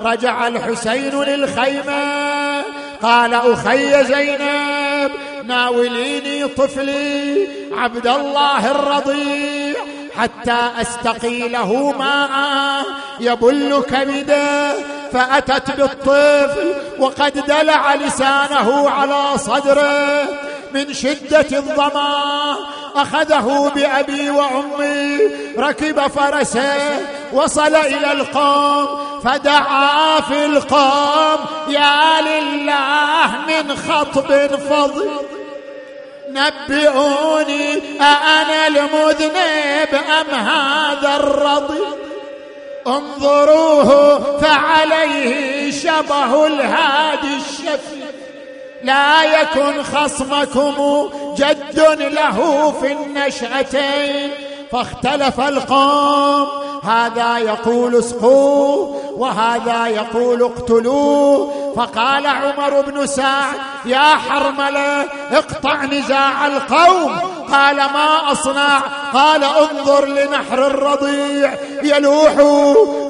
رجع الحسين للخيمة. قال أخي زينب ناوليني طفلي عبد الله الرضيع حتى استقي له ماء يبل كبده فأتت بالطفل وقد دلع لسانه على صدره. من شدة الظما أخذه بأبي وأمي. ركب فرسه وصل إلى القوم فدعا في القوم يا لله من خطب فضل نبئوني أأنا المذنب أم هذا الرضي؟ انظروه فعليه شبه الهادي الشفي. لا يكن خصمكم جد له في النشأتين. فاختلف القوم هذا يقول اسقوه وهذا يقول اقتلوه فقال عمر بن سعد يا حرملة اقطع نزاع القوم. قال ما أصنع. قال انظر لنحر الرضيع يلوح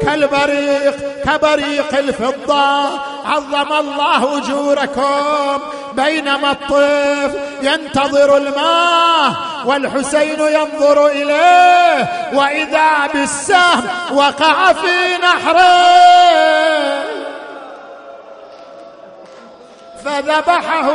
كالبريق كبريق الفضة. عظم الله أجوركم. بينما الطفل ينتظر الماء والحسين ينظر إليه. وإذا بالسهم وقع في نحره. فذبحه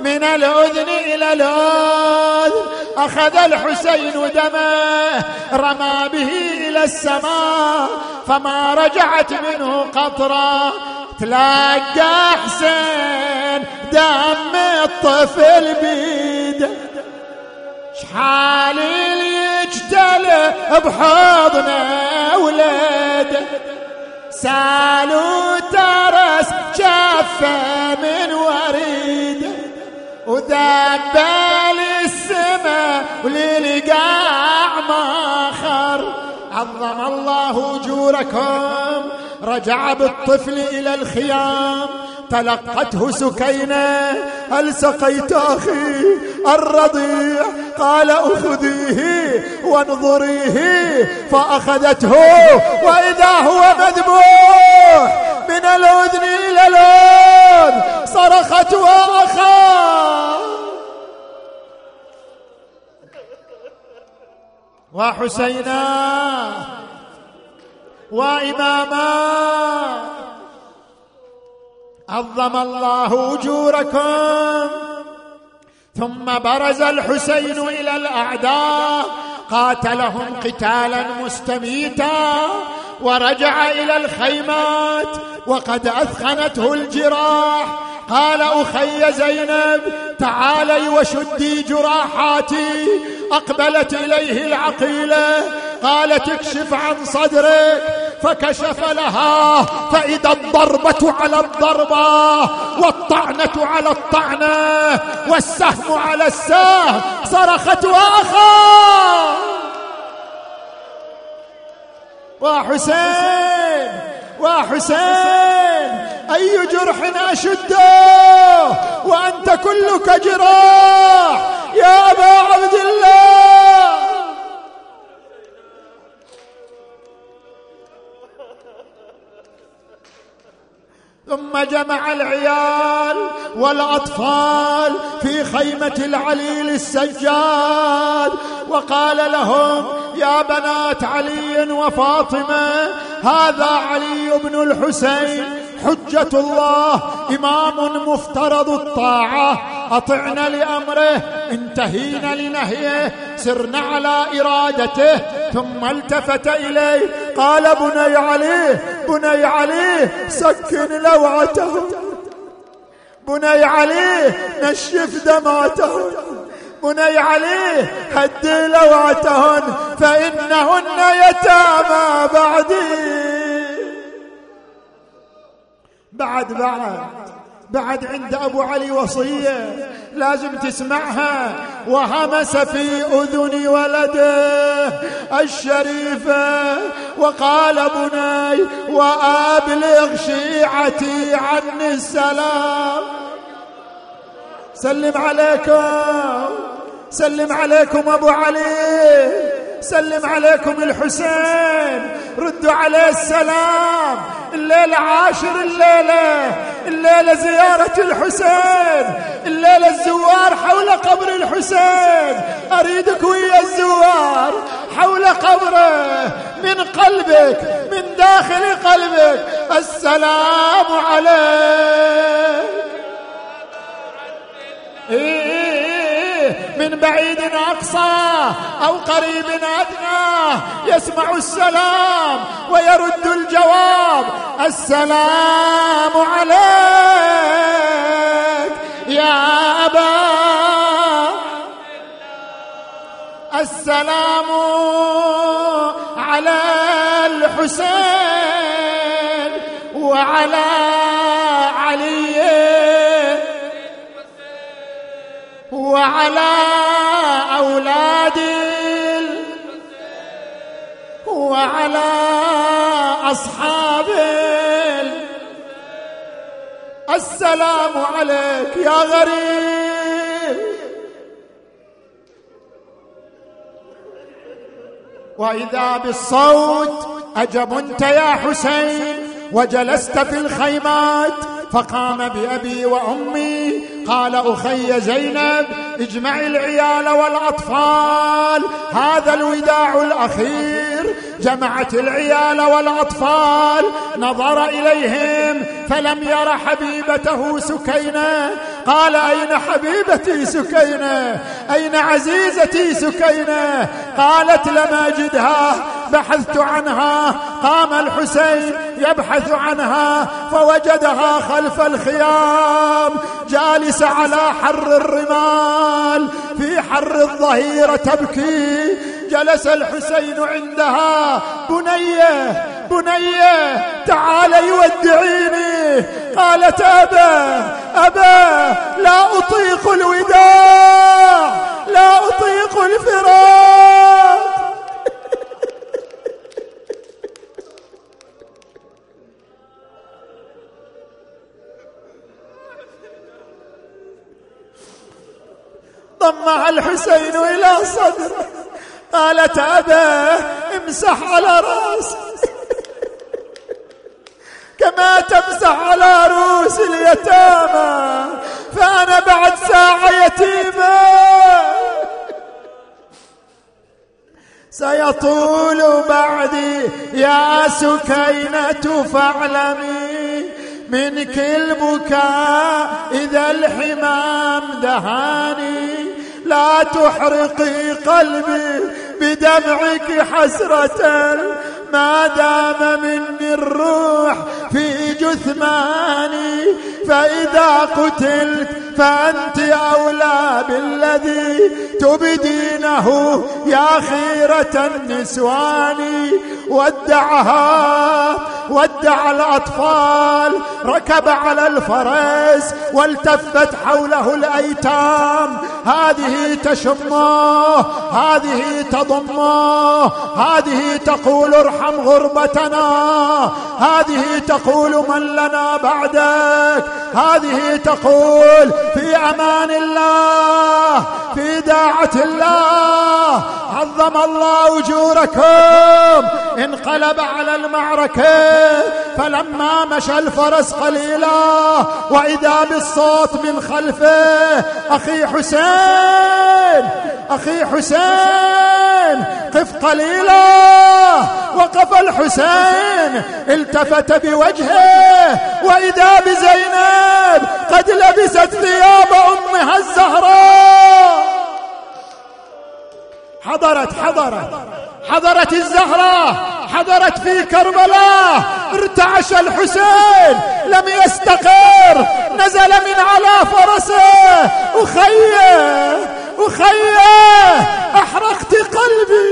من الأذن إلى الأذن. أخذ الحسين دمه رمى به إلى السماء. فما رجعت منه قطرة. تلاقى حسين دم الطفل بيده. شحال يجتل بحضنه ولده سالوا ترس شافه من وريده وذاب للسما وللقاع ماخر عظم الله الله أجوركم. رجع بالطفل إلى الخيام. تلقته سكينة هل سقيت أخي الرضيع؟ قال أخذيه وانظريه فأخذته وإذا هو مذبوح. من الاذن إلى الاذن صرخت واخاه وحسينا وإماما. عظم الله أجوركم. ثم برز الحسين إلى الأعداء قاتلهم قتالا مستميتا ورجع إلى الخيمات وقد أثخنته الجراح. قال أخي زينب تعالي وشدي جراحاتي. أقبلت إليه العقيلة قالت اكشف عن صدرك. فكشف لها فإذا الضربة على الضربة والطعنة على الطعنة والسهم على السهم صرخت وأخا وحسين وحسين أي جرح أشده؟ وأنت كلك جراح. يا أبا عبد الله. ثم جمع العيال والأطفال في خيمة العليل السجاد. وقال لهم يا بنات علي وفاطمة هذا علي بن الحسين حجة الله. إمام مفترض الطاعة. أطعنا لأمره. انتهينا لنهيه. سرنا على إرادته. ثم التفت إليه. قال بني عليه بني عليه سكن لوعته. بني عليه نشف دمعته بني عليه هد لوعتهن. فإنهن يتامى بعدي. بعد بعد بعد عند أبو علي وصية. لازم تسمعها. وهمس في أذن ولده الشريفه وقال بني وأبلغ شيعتي عني السلام. سلم عليكم سلم عليكم أبو علي. سلم عليكم الحسين. ردوا عليه السلام. الليلة عاشر الليلة. الليلة زيارة الحسين. الليلة الزوار حول قبر الحسين. أريدك ويا الزوار حول قبره. من قلبك من داخل قلبك. السلام عليك. إيه. بعيد أقصى أو قريب أدنى يسمع السلام ويرد الجواب السلام عليك يا أبا. السلام على الحسين وعلى علي. وعلى أولادي وعلى أصحابي السلام عليك يا غريب. وإذا بالصوت أجبنت يا حسين وجلست في الخيمات فقام بأبي وأمي. قال أخي زينب اجمعي العيال والأطفال. هذا الوداع الأخير. جمعت العيال والأطفال. نظر إليهم فلم ير حبيبته سكينة. قال أين حبيبتي سكينة؟ أين عزيزتي سكينة؟ قالت لم أجدها. بحثت عنها. قام الحسين يبحث عنها فوجدها خلف الخيام جالسة على حر الرمال في حر الظهيرة تبكي. جلس الحسين عندها بنيه بنيه تعالي ودعيني قالت أبا أبا لا أطيق الوداع لا أطيق الفراق. ضمها الحسين إلى صدره قالت أبا امسح على راسي كما تمسح على رؤوس اليتامى فأنا بعد ساعة يتيمة. سيطول بعدي يا سكينة فاعلمي منك البكاء إذا الحمام دهاني. لا تحرقي قلبي بدمعك حسرة. ما دام مني الروح في جثماني فإذا قتلت فأنت أولى بالذي تبدينه يا خيرة النسوان ودعها ودع الأطفال ركب على الفرس والتفت حوله الأيتام. هذه تشمه هذه تضمه هذه تقول ارحم غربتنا هذه تقول من لنا بعدك هذه تقول في أمان الله في داعة الله عظم الله أجوركم انقلب على المعركة فلما مشى الفرس قليلا وإذا بالصوت من خلفه أخي حسين أخي حسين قف قليلا. وقف الحسين التفت بوجهه. وإذا بزينب قد لبست ثياب أمها الزهراء. حضرت حضرت. حضرت الزهراء حضرت في كربلاء. ارتعش الحسين لم يستقر. نزل من على فرسه. أخيه أخيه أحرقت قلبي.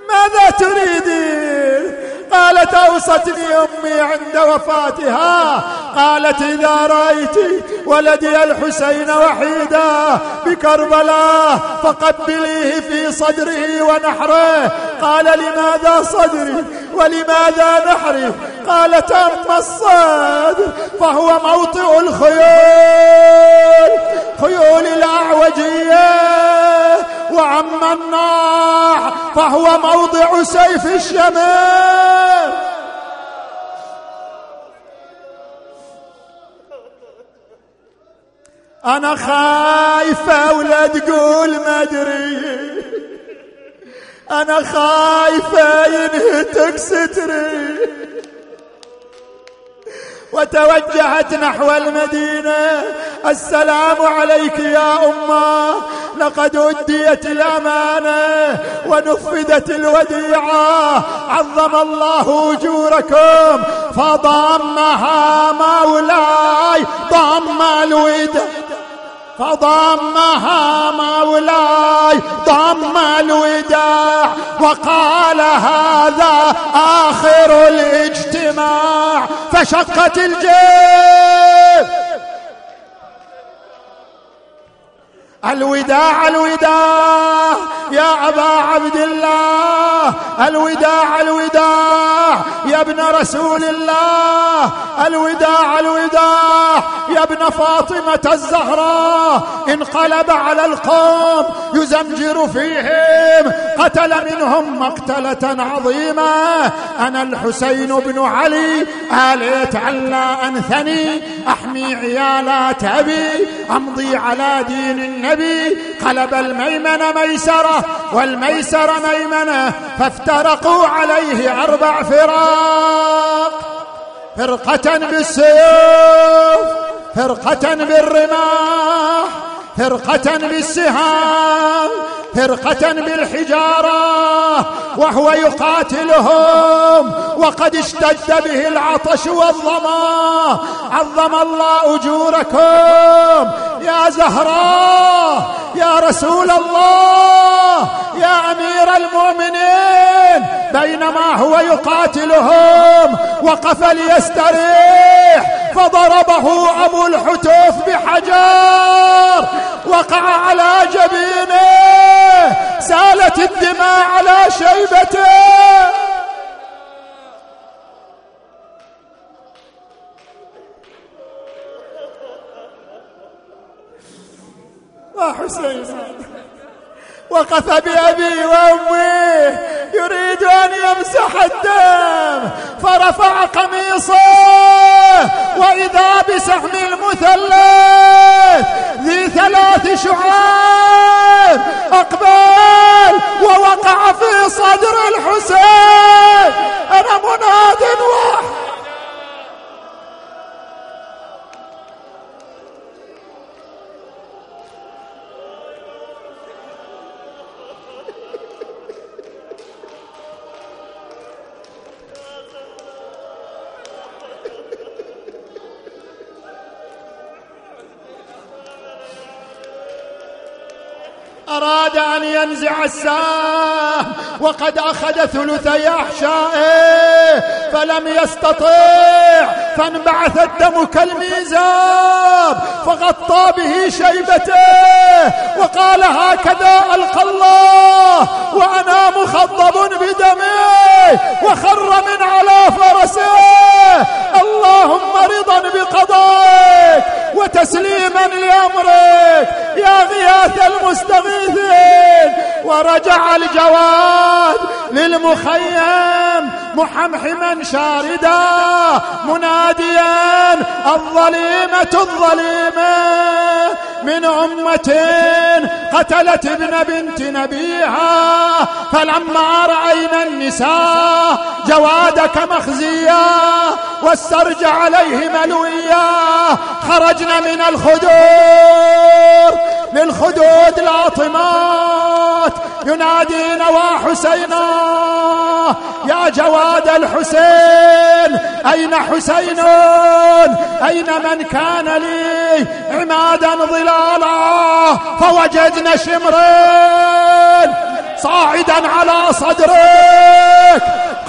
ماذا تريدين؟ قالت أوصتني أمي عند وفاتها. قالت إذا رأيت ولدي الحسين وحيدا بكربلاء فقبليه في صدره ونحره. قال لماذا صدري ولماذا نحري؟ قالت أما الصدر فهو موطئ الخيول خيول الأعوجية. وأما الناح فهو موضع سيف الشمال. أنا خايفة ولا تقول ما أدري. أنا خايفة ينهتك ستري. وتوجهت نحو المدينة. السلام عليك يا أمة. لقد أديت الأمانة ونفذت الوديعة. عظم الله أجوركم. فضمها مولاي ضم الوداع فضمها مولاي ضم الوداع وقال هذا آخر الاجتماع. meşakkatil cem! الوداع الوداع. يا أبا عبد الله. الوداع الوداع. يا ابن رسول الله. الوداع الوداع. يا ابن فاطمة الزهراء. انقلب على القوم. يزمجر فيهم. قتل منهم مقتلة عظيمة. أنا الحسين بن علي. آليت علا أنثني. أحمي عيالات أبي أمضي على دين النبي. قلب الميمن ميسرة والميسر ميمنة فافترقوا عليه أربع فراق فرقة بالسيوف فرقة بالرماح فرقة بالسهام فرقة بالحجارة وهو يقاتلهم وقد اشتد به العطش والظما عظم الله أجوركم يا زهراء يا رسول الله يا أمير المؤمنين بينما هو يقاتلهم وقف ليستريح فضربه أبو الحتوف بحجر وقع على جبينه سالت الدماء على شيبته. وحسين وقف بأبي وأمي يريد أن يمسح الدم فرفع قميصه وإذا بسهم المثلث ذي ثلاث شعاب أقبل ووقع في صدر الحسين. أنا مناد واحد. أراد أن ينزع السام وقد أخذ ثلثي أحشائه فلم يستطع فانبعث الدم كالميزاب فغطى به شيبته وقال هكذا ألقى الله وأنا مخضب بدمي وخر من على فرسه اللهم رضا بقضائك. وتسليما لأمرك يا غياث المستغيثين. ورجع الجواد للمخيم محمحما شاردا مناديا الظليمة الظليمة. من أمة قتلت ابن بنت نبيها فلما رأينا النساء جوادك مخزيا والسرج عليه ملويا خرجنا من الخدور للخدود لاطمات ينادي نوى حسينا يا جواد الحسين أين حسين؟ أين من كان لي عمادا ظلالا؟ فوجدنا شمرين صاعدا على صدرك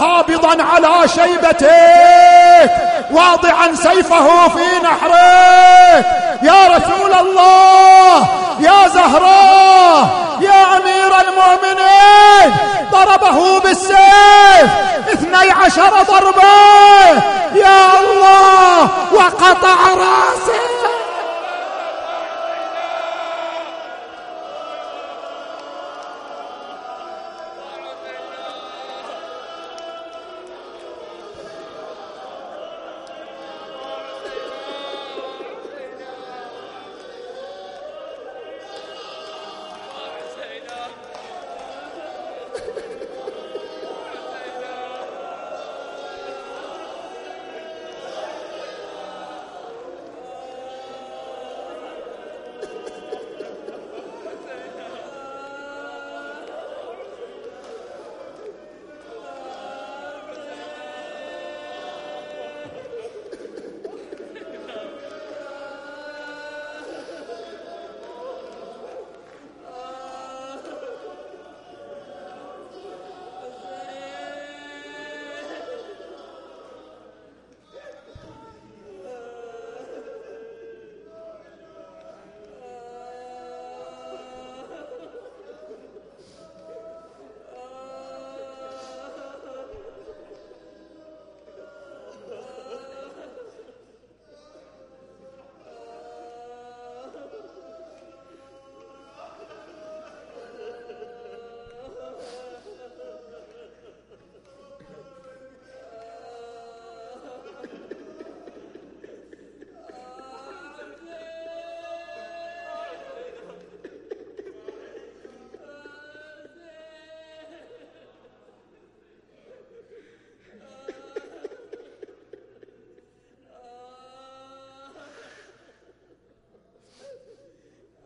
قابضا على شيبتك واضعا سيفه في نحرك يا رسول الله يا زهراء يا أمير المؤمنين ضربه بالسيف اثني عشر ضربة. يا الله وقطع رأسه.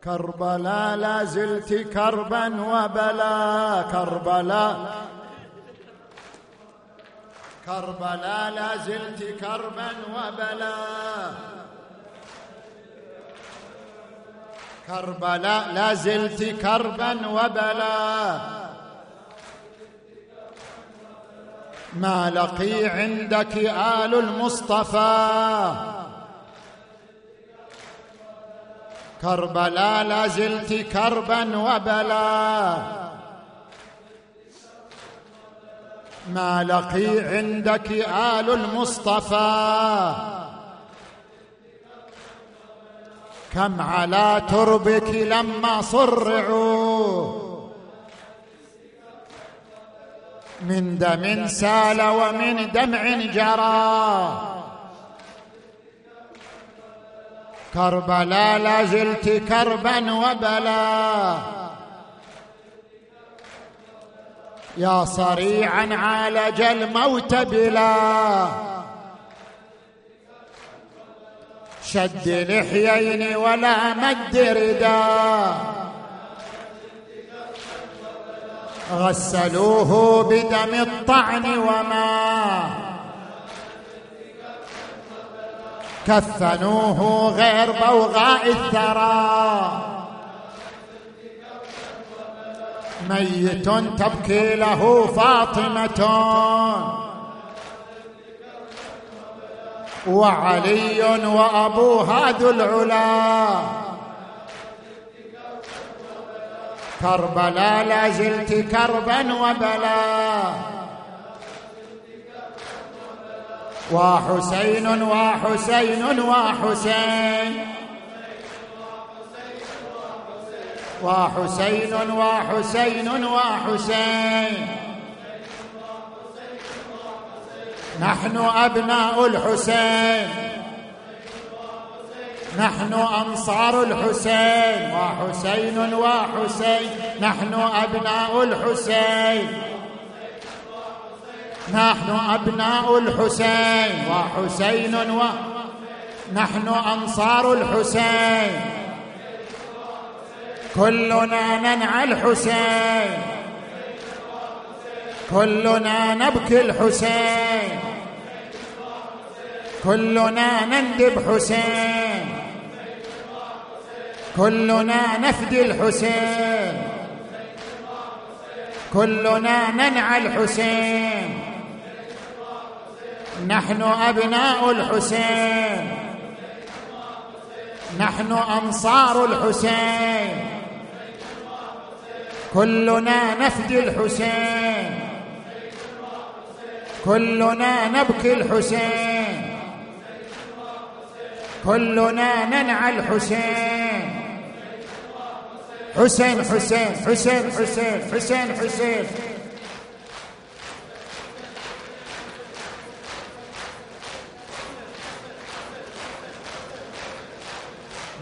كربلاء لا زلت كربا وبلا. كربلاء كربلاء لا زلت كربا وبلا. كربلاء لا زلت كربا وبلا. ما لقي عندك آل المصطفى. كربلاء لا زلت كربا وبلا. ما لقي عندك آل المصطفى. كم على تربك لما صرعوا. من دم سال ومن دمع جرى. كربلا لا زلت كربا وبلا. يا صريعا عالج الموت بلا. شد لحيين ولا مد ردا. غسلوه بدم الطعن وما. كفنوه غير بوغاء الثرى. ميت تبكي له فاطمة. وعلي وأبوها ذو العلا. كربلا لا زلت كربا وبلا. وحسين وحسين وحسين وحسين وحسين وحسين نحن أبناء الحسين نحن أنصار الحسين وحسين وحسين نحن أبناء الحسين نحن أبناء الحسين وحسين و نحن أنصار الحسين. كلنا ننعى الحسين. كلنا نبكي الحسين. كلنا نندب حسين. كلنا نفدي الحسين. كلنا ننعى الحسين. نحن أبناء الحسين. نحن أنصار الحسين. كلنا نفدي الحسين. كلنا نبكي الحسين. كلنا ننعى الحسين. حسين حسين حسين حسين حسين حسين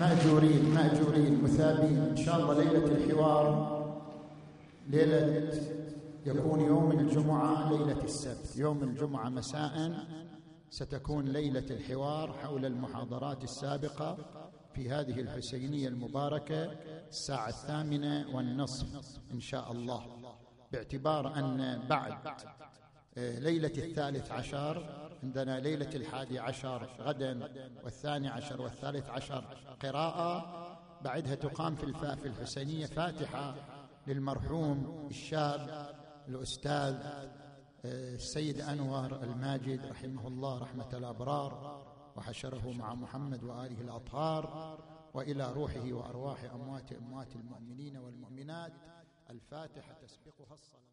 مأجورين مأجورين مثابين. إن شاء الله ليلة الحوار ليلة يكون يوم الجمعة ليلة السبت. يوم الجمعة مساء ستكون ليلة الحوار حول المحاضرات السابقة في هذه الحسينية المباركة الساعة الثامنة والنصف إن شاء الله. باعتبار أن بعد آه، ليلة الثالث عشر عندنا ليلة الحادي عشر غدا والثاني عشر والثالث عشر قراءة بعدها تقام في الفاء الحسينية فاتحة للمرحوم الشاب الأستاذ آه، السيد أنور الماجد رحمه الله رحمة الأبرار وحشره مع محمد وآله الأطهار وإلى روحه وأرواح أموات أموات المؤمنين والمؤمنات. الفاتحة تسبقها الصلاة.